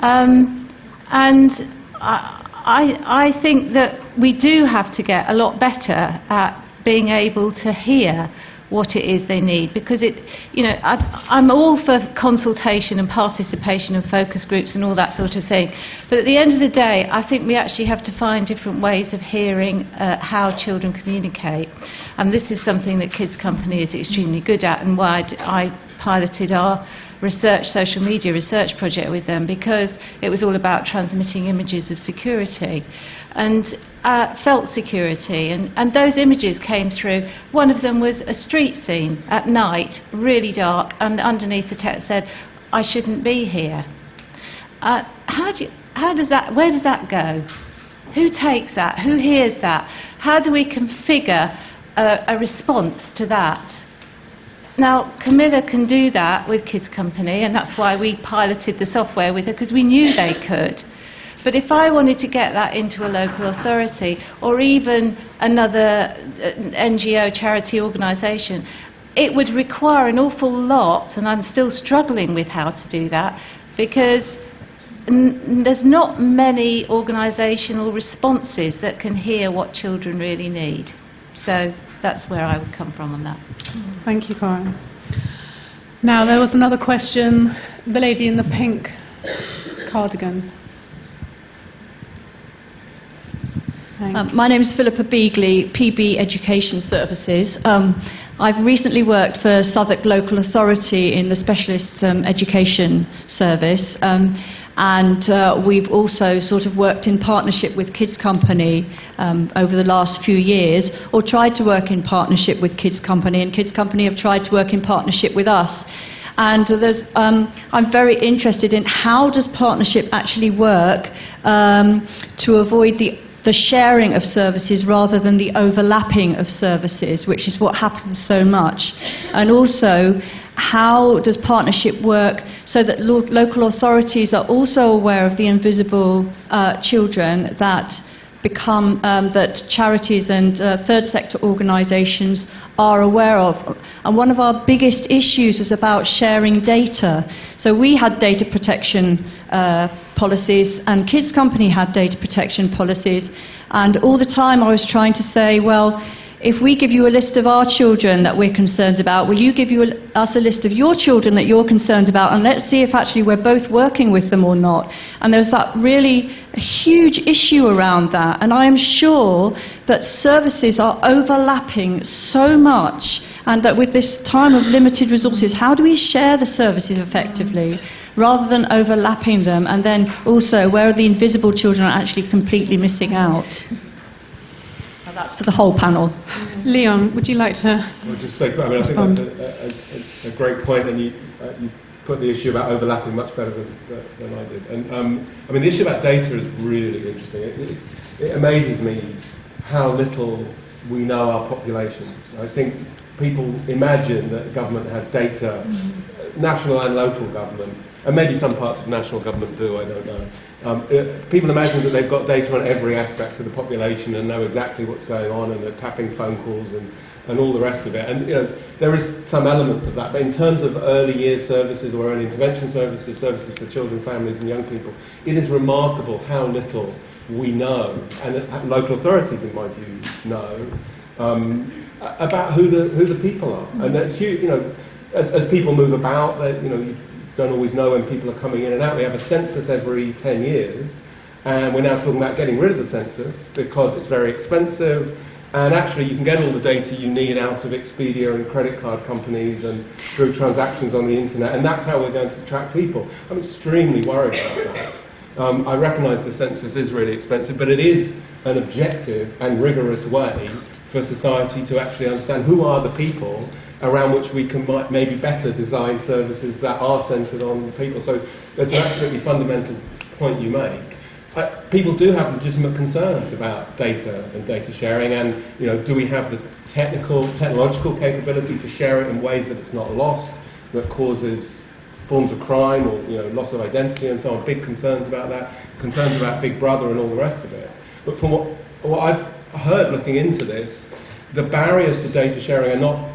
Um, and I, I think that we do have to get a lot better at being able to hear what it is they need. Because it you know I, I'm all for consultation and participation and focus groups and all that sort of thing. But at the end of the day I think we actually have to find different ways of hearing uh, how children communicate. And this is something that Kids Company is extremely good at and why I piloted our research social media research project with them because it was all about transmitting images of security and uh, felt security. And, and those images came through. One of them was a street scene at night, really dark, and underneath the text said, I shouldn't be here. Uh, how, do you, how does that, where does that go? Who takes that? Who hears that? How do we configure a, a response to that? Now, Camilla can do that with Kids Company, and that's why we piloted the software with her, because we knew they could. But if I wanted to get that into a local authority or even another uh, NGO charity organisation, it would require an awful lot, and I'm still struggling with how to do that because n- there's not many organisational responses that can hear what children really need. So that's where I would come from on that. Thank you, Corinne. Now, there was another question. The lady in the pink cardigan. Thanks. Um, my name is Philippa Beagley, PB Education Services. Um, I've recently worked for Southwark Local Authority in the Specialist um, Education Service, um, and uh, we've also sort of worked in partnership with Kids Company um, over the last few years, or tried to work in partnership with Kids Company, and Kids Company have tried to work in partnership with us. And um, I'm very interested in how does partnership actually work um, to avoid the the sharing of services rather than the overlapping of services, which is what happens so much. And also, how does partnership work so that lo- local authorities are also aware of the invisible uh, children that become um, that charities and uh, third sector organisations are aware of. And one of our biggest issues was about sharing data. So we had data protection uh, policies, and Kids Company had data protection policies. And all the time I was trying to say, well, if we give you a list of our children that we're concerned about, will you give you a, us a list of your children that you're concerned about? And let's see if actually we're both working with them or not. And there's that really huge issue around that. And I am sure that services are overlapping so much, and that with this time of limited resources, how do we share the services effectively? Rather than overlapping them, and then also where are the invisible children are actually completely missing out? Now that's for the whole panel. Leon, would you like to? I'll just say, I mean, I think that's a, a, a great point, and you, uh, you put the issue about overlapping much better than, than I did. And um, I mean, the issue about data is really interesting. It, it, it amazes me how little we know our population. I think people imagine that government has data, national and local government, and maybe some parts of national government do, I don't know. Um, uh, people imagine that they've got data on every aspect of the population and know exactly what's going on and they're tapping phone calls and, and all the rest of it. And you know, there is some elements of that, but in terms of early years services or early intervention services, services for children, families and young people, it is remarkable how little we know, and local authorities, in my view, know, um, about who the, who the people are. And that's huge, you know, as, as people move about, they, you know, you don't always know when people are coming in and out. We have a census every 10 years, and we're now talking about getting rid of the census because it's very expensive. And actually, you can get all the data you need out of Expedia and credit card companies and through transactions on the internet, and that's how we're going to attract people. I'm extremely worried about that. Um, I recognise the census is really expensive, but it is an objective and rigorous way for society to actually understand who are the people around which we can might maybe better design services that are centred on people. So that's an absolutely fundamental point you make. Uh, people do have legitimate concerns about data and data sharing, and you know, do we have the technical, technological capability to share it in ways that it's not lost, that causes forms of crime or you know, loss of identity and so on? Big concerns about that, concerns about Big Brother and all the rest of it. But from what, what I've heard looking into this, the barriers to data sharing are not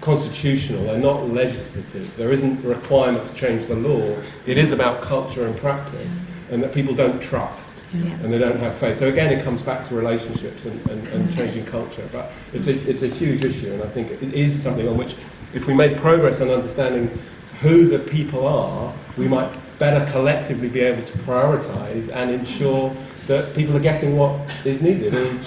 constitutional, they're not legislative. There isn't a requirement to change the law. It is about culture and practice, and that people don't trust. And they don't have faith. So again, it comes back to relationships and, and, and mm-hmm. changing culture. But it's a, it's a huge issue, and I think it is something on which, if we make progress on understanding who the people are, we might better collectively be able to prioritise and ensure that people are getting what is needed. And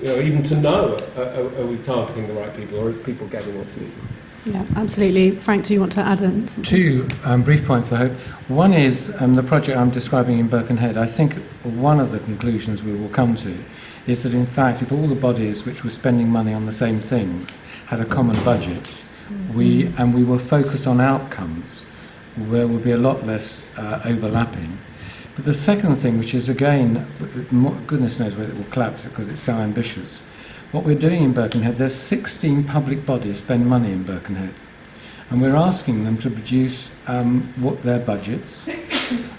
you know, even to know, are, are we targeting the right people, or are people getting what's needed? Yeah, absolutely. Frank, do you want to add in? Two um, brief points, I hope. One is um, the project I'm describing in Birkenhead. I think one of the conclusions we will come to is that, in fact, if all the bodies which were spending money on the same things had a common budget, we and we were focused on outcomes, there will be a lot less uh, overlapping. But the second thing, which is again, goodness knows whether it will collapse because it's so ambitious. What we're doing in Birkenhead, there's 16 public bodies spend money in Birkenhead, and we're asking them to produce um, what their budgets, *coughs*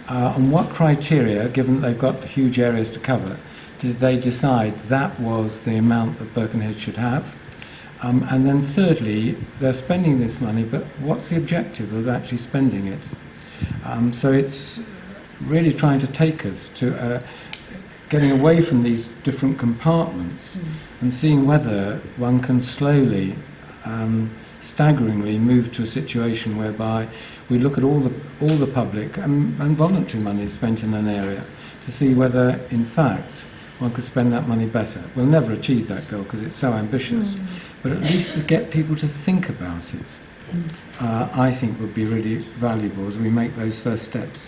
uh, on what criteria, given they've got huge areas to cover, did they decide that was the amount that Birkenhead should have? Um, and then thirdly, they're spending this money, but what's the objective of actually spending it? Um, so it's really trying to take us to uh, getting away from these different compartments and seeing whether one can slowly, um, staggeringly move to a situation whereby we look at all the, all the public and, and voluntary money spent in an area to see whether, in fact, one could spend that money better. We'll never achieve that goal because it's so ambitious, but at least to get people to think about it, uh, I think would be really valuable as we make those first steps.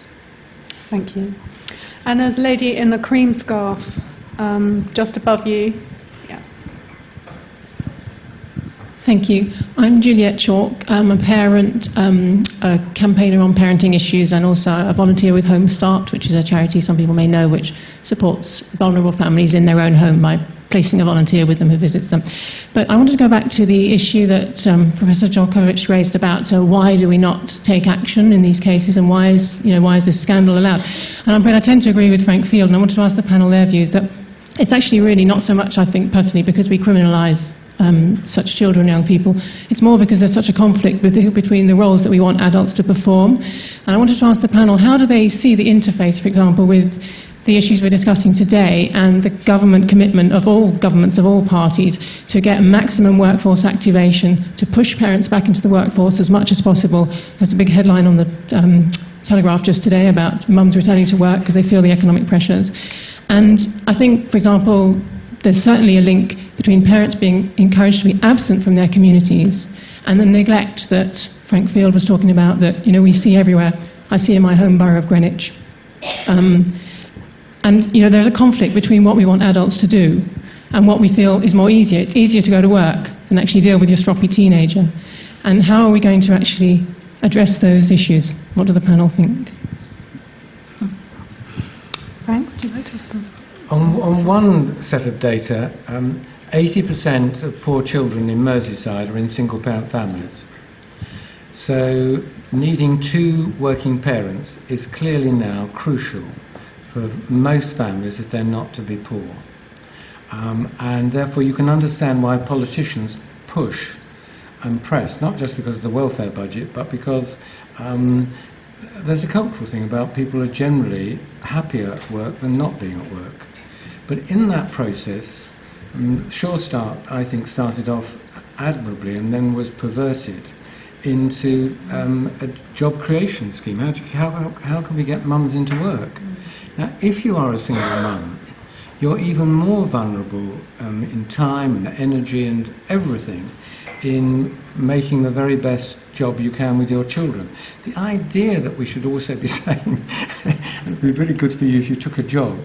Thank you. And there's a lady in the cream scarf um, just above you. Yeah. Thank you. I'm Juliet Chalk. I'm a parent, um, a campaigner on parenting issues, and also a volunteer with Home Start, which is a charity some people may know, which supports vulnerable families in their own home by placing a volunteer with them who visits them. But I wanted to go back to the issue that um, Professor Jovchelovitch raised about uh, why do we not take action in these cases, and why is you know why is this scandal allowed? And I'm afraid I tend to agree with Frank Field, and I wanted to ask the panel their views that it's actually really not so much, I think, personally, because we criminalise um, such children and young people. It's more because there's such a conflict between the roles that we want adults to perform. And I wanted to ask the panel, how do they see the interface, for example, with the issues we're discussing today and the government commitment of all governments of all parties to get maximum workforce activation, to push parents back into the workforce as much as possible. There's a big headline on the um, Telegraph just today about mums returning to work because they feel the economic pressures. And I think, for example, there's certainly a link between parents being encouraged to be absent from their communities and the neglect that Frank Field was talking about that you know we see everywhere. I see in my home borough of Greenwich. Um, and you know there's a conflict between what we want adults to do and what we feel is more easier. It's easier to go to work than actually deal with your stroppy teenager. And how are we going to actually address those issues? What do the panel think? Frank, would you like to respond? On, on one set of data, um, 80% of poor children in Merseyside are in single parent families. So, needing two working parents is clearly now crucial for most families if they're not to be poor. Um, and therefore, you can understand why politicians push and press, not just because of the welfare budget, but because um, there's a cultural thing about people are generally happier at work than not being at work. But in that process, um, Sure Start, I think, started off admirably and then was perverted into um, a job creation scheme. How, how, how, can we get mums into work? Now, if you are a single mum, you're even more vulnerable um, in time and energy and everything in making the very best job you can with your children. The idea that we should also be *laughs* saying it would be really good for you if you took a job,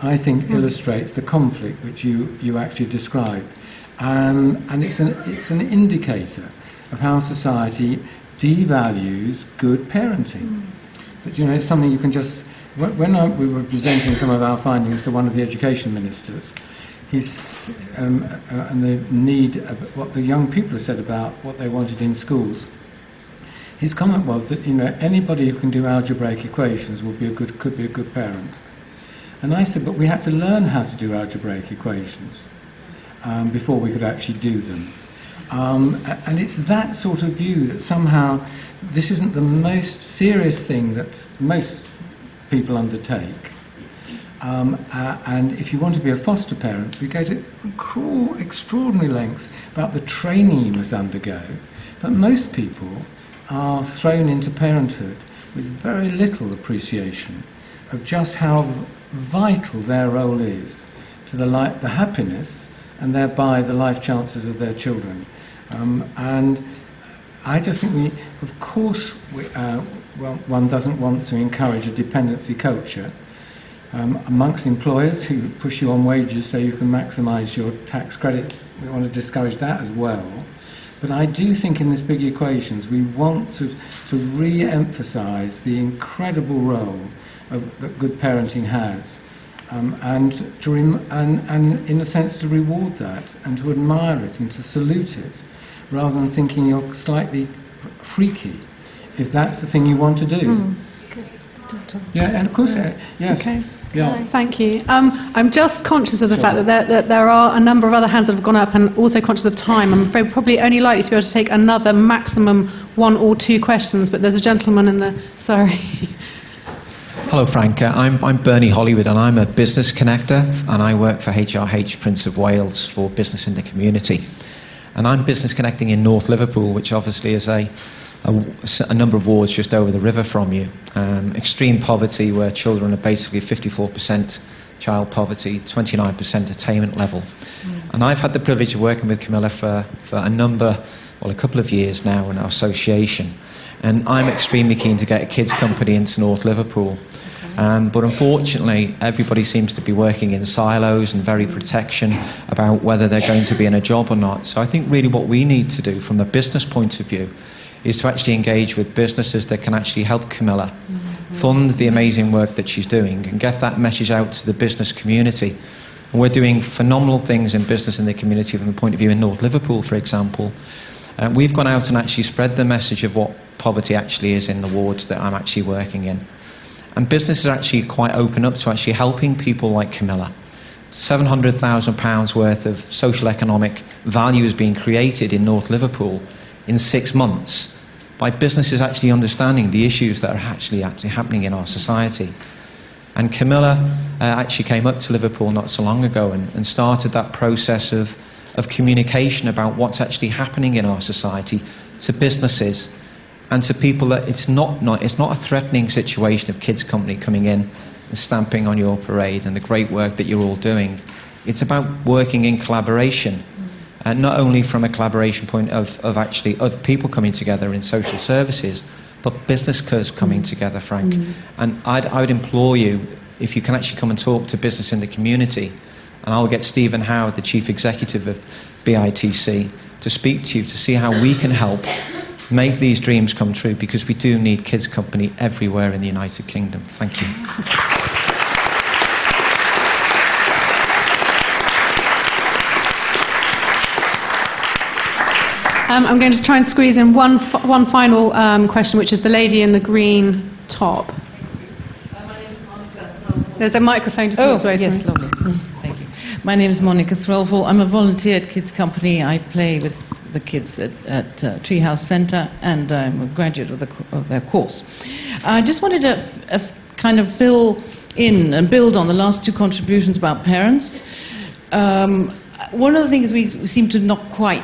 I think mm. illustrates the conflict which you, you actually described. Um, and it's an, it's an indicator of how society devalues good parenting. Mm. That, you know, it's something you can just. When I, we were presenting some of our findings to one of the education ministers, he's, um, uh, and the need of what the young people said about what they wanted in schools. His comment was that you know anybody who can do algebraic equations would be a good, could be a good parent. And I said, but we had to learn how to do algebraic equations um, before we could actually do them. Um, and it's that sort of view that somehow this isn't the most serious thing that most people undertake. Um, uh, and if you want to be a foster parent, we go to cruel, extraordinary lengths about the training you must undergo. But most people are thrown into parenthood with very little appreciation of just how vital their role is to the, li- the happiness and thereby the life chances of their children. Um, and I just think we, of course, we, uh, well, one doesn't want to encourage a dependency culture um, amongst employers who push you on wages so you can maximise your tax credits. We want to discourage that as well. But I do think in this big equations we want to, to re-emphasise the incredible role of, that good parenting has. Um, and, to rem- and, and in a sense to reward that and to admire it and to salute it rather than thinking you're slightly freaky if that's the thing you want to do. Mm. Yeah, and of course, uh, yes. Okay. Yeah. Thank you. Um, I'm just conscious of the sure. fact that there, that there, are a number of other hands that have gone up and also conscious of time. I'm afraid we're probably only likely to be able to take another maximum one or two questions, but there's a gentleman in the. Sorry. Hello, Frank. Uh, I'm, I'm Bernie Hollywood, and I'm a business connector, and I work for HRH Prince of Wales for business in the community. And I'm business connecting in North Liverpool, which obviously is a, a, a number of wards just over the river from you. Um, extreme poverty, where children are basically 54% child poverty, 29% attainment level. Mm. And I've had the privilege of working with Camilla for, for a number, well, a couple of years now in our association. And I'm extremely keen to get a kids' company into North Liverpool. Um, but unfortunately, everybody seems to be working in silos and very protection about whether they're going to be in a job or not. So I think really what we need to do from a business point of view is to actually engage with businesses that can actually help Camilla mm-hmm. fund the amazing work that she's doing and get that message out to the business community. And we're doing phenomenal things in business in the community from the point of view in North Liverpool, for example. Uh, we've gone out and actually spread the message of what poverty actually is in the wards that I'm actually working in. And businesses are actually quite open up to actually helping people like Camilla £700,000 worth of social economic value is being created in North Liverpool in six months by businesses actually understanding the issues that are actually, actually happening in our society. And Camilla uh, actually came up to Liverpool not so long ago and, and started that process of, of communication about what's actually happening in our society to businesses and to people that it's not, not, it's not a threatening situation of kids company coming in and stamping on your parade and the great work that you're all doing. It's about working in collaboration. And not only from a collaboration point of, of actually other people coming together in social services, but business coming together, Frank. Mm. And I'd, I would implore you, if you can actually come and talk to business in the community, and I'll get Stephen Howard, the Chief Executive of BITC, to speak to you to see how we can help make these dreams come true because we do need kids company everywhere in the United Kingdom. Thank you. Um, I'm going to try and squeeze in one, f- one final um, question, which is the lady in the green top. There's a microphone just on Oh, its way. yes, sorry. lovely. *laughs* Thank you. My name is Monica Threlfall. I'm a volunteer at Kids Company. I play with the kids at, at uh, Treehouse Centre, and I'm a graduate of, the, of their course. I just wanted to f- f- kind of fill in and build on the last two contributions about parents. Um, one of the things we seem to not quite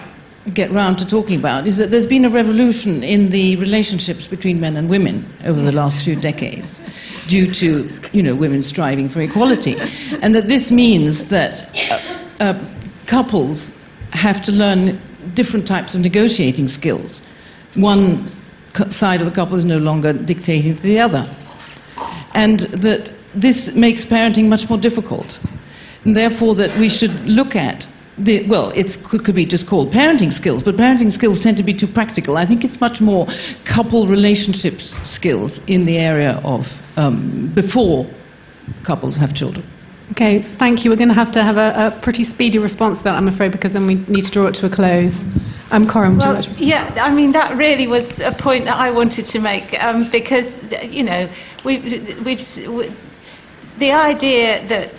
get round to talking about is that there's been a revolution in the relationships between men and women over the last few decades due to you know women striving for equality. And that this means that uh, uh, couples have to learn different types of negotiating skills. One side of the couple is no longer dictating to the other. And that this makes parenting much more difficult. And therefore that we should look at the, well, it could, could be just called parenting skills, but parenting skills tend to be too practical. I think it's much more couple relationships skills in the area of um, before couples have children. Okay, thank you. We're going to have to have a, a pretty speedy response to that, I'm afraid, because then we need to draw it to a close. Um, Corinne, would you Well, yeah, I mean that really was a point that I wanted to make um, because you know we've we've we, the idea that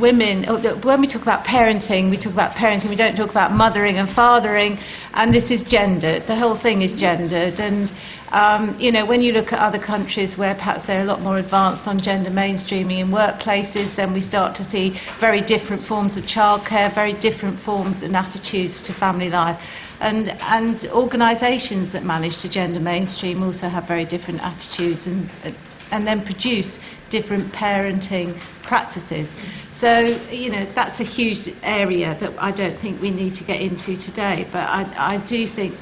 women that when we talk about parenting, we talk about parenting. We don't talk about mothering and fathering, and this is gendered. The whole thing is gendered, and um, you know when you look at other countries where perhaps they're a lot more advanced on gender mainstreaming in workplaces, then we start to see very different forms of childcare, very different forms and attitudes to family life. And, and organisations that manage to gender mainstream also have very different attitudes and, and then produce different parenting practices. So, you know, that's a huge area that I don't think we need to get into today, but I, I do think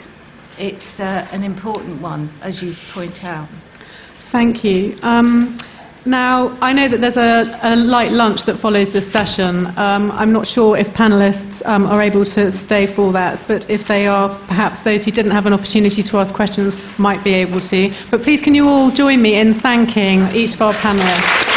it's uh, an important one, as you point out. Thank you. Um, now, I know that there's a, a light lunch that follows this session. Um, I'm not sure if panelists um, are able to stay for that, but if they are, perhaps those who didn't have an opportunity to ask questions might be able to. But please, can you all join me in thanking each of our panelists?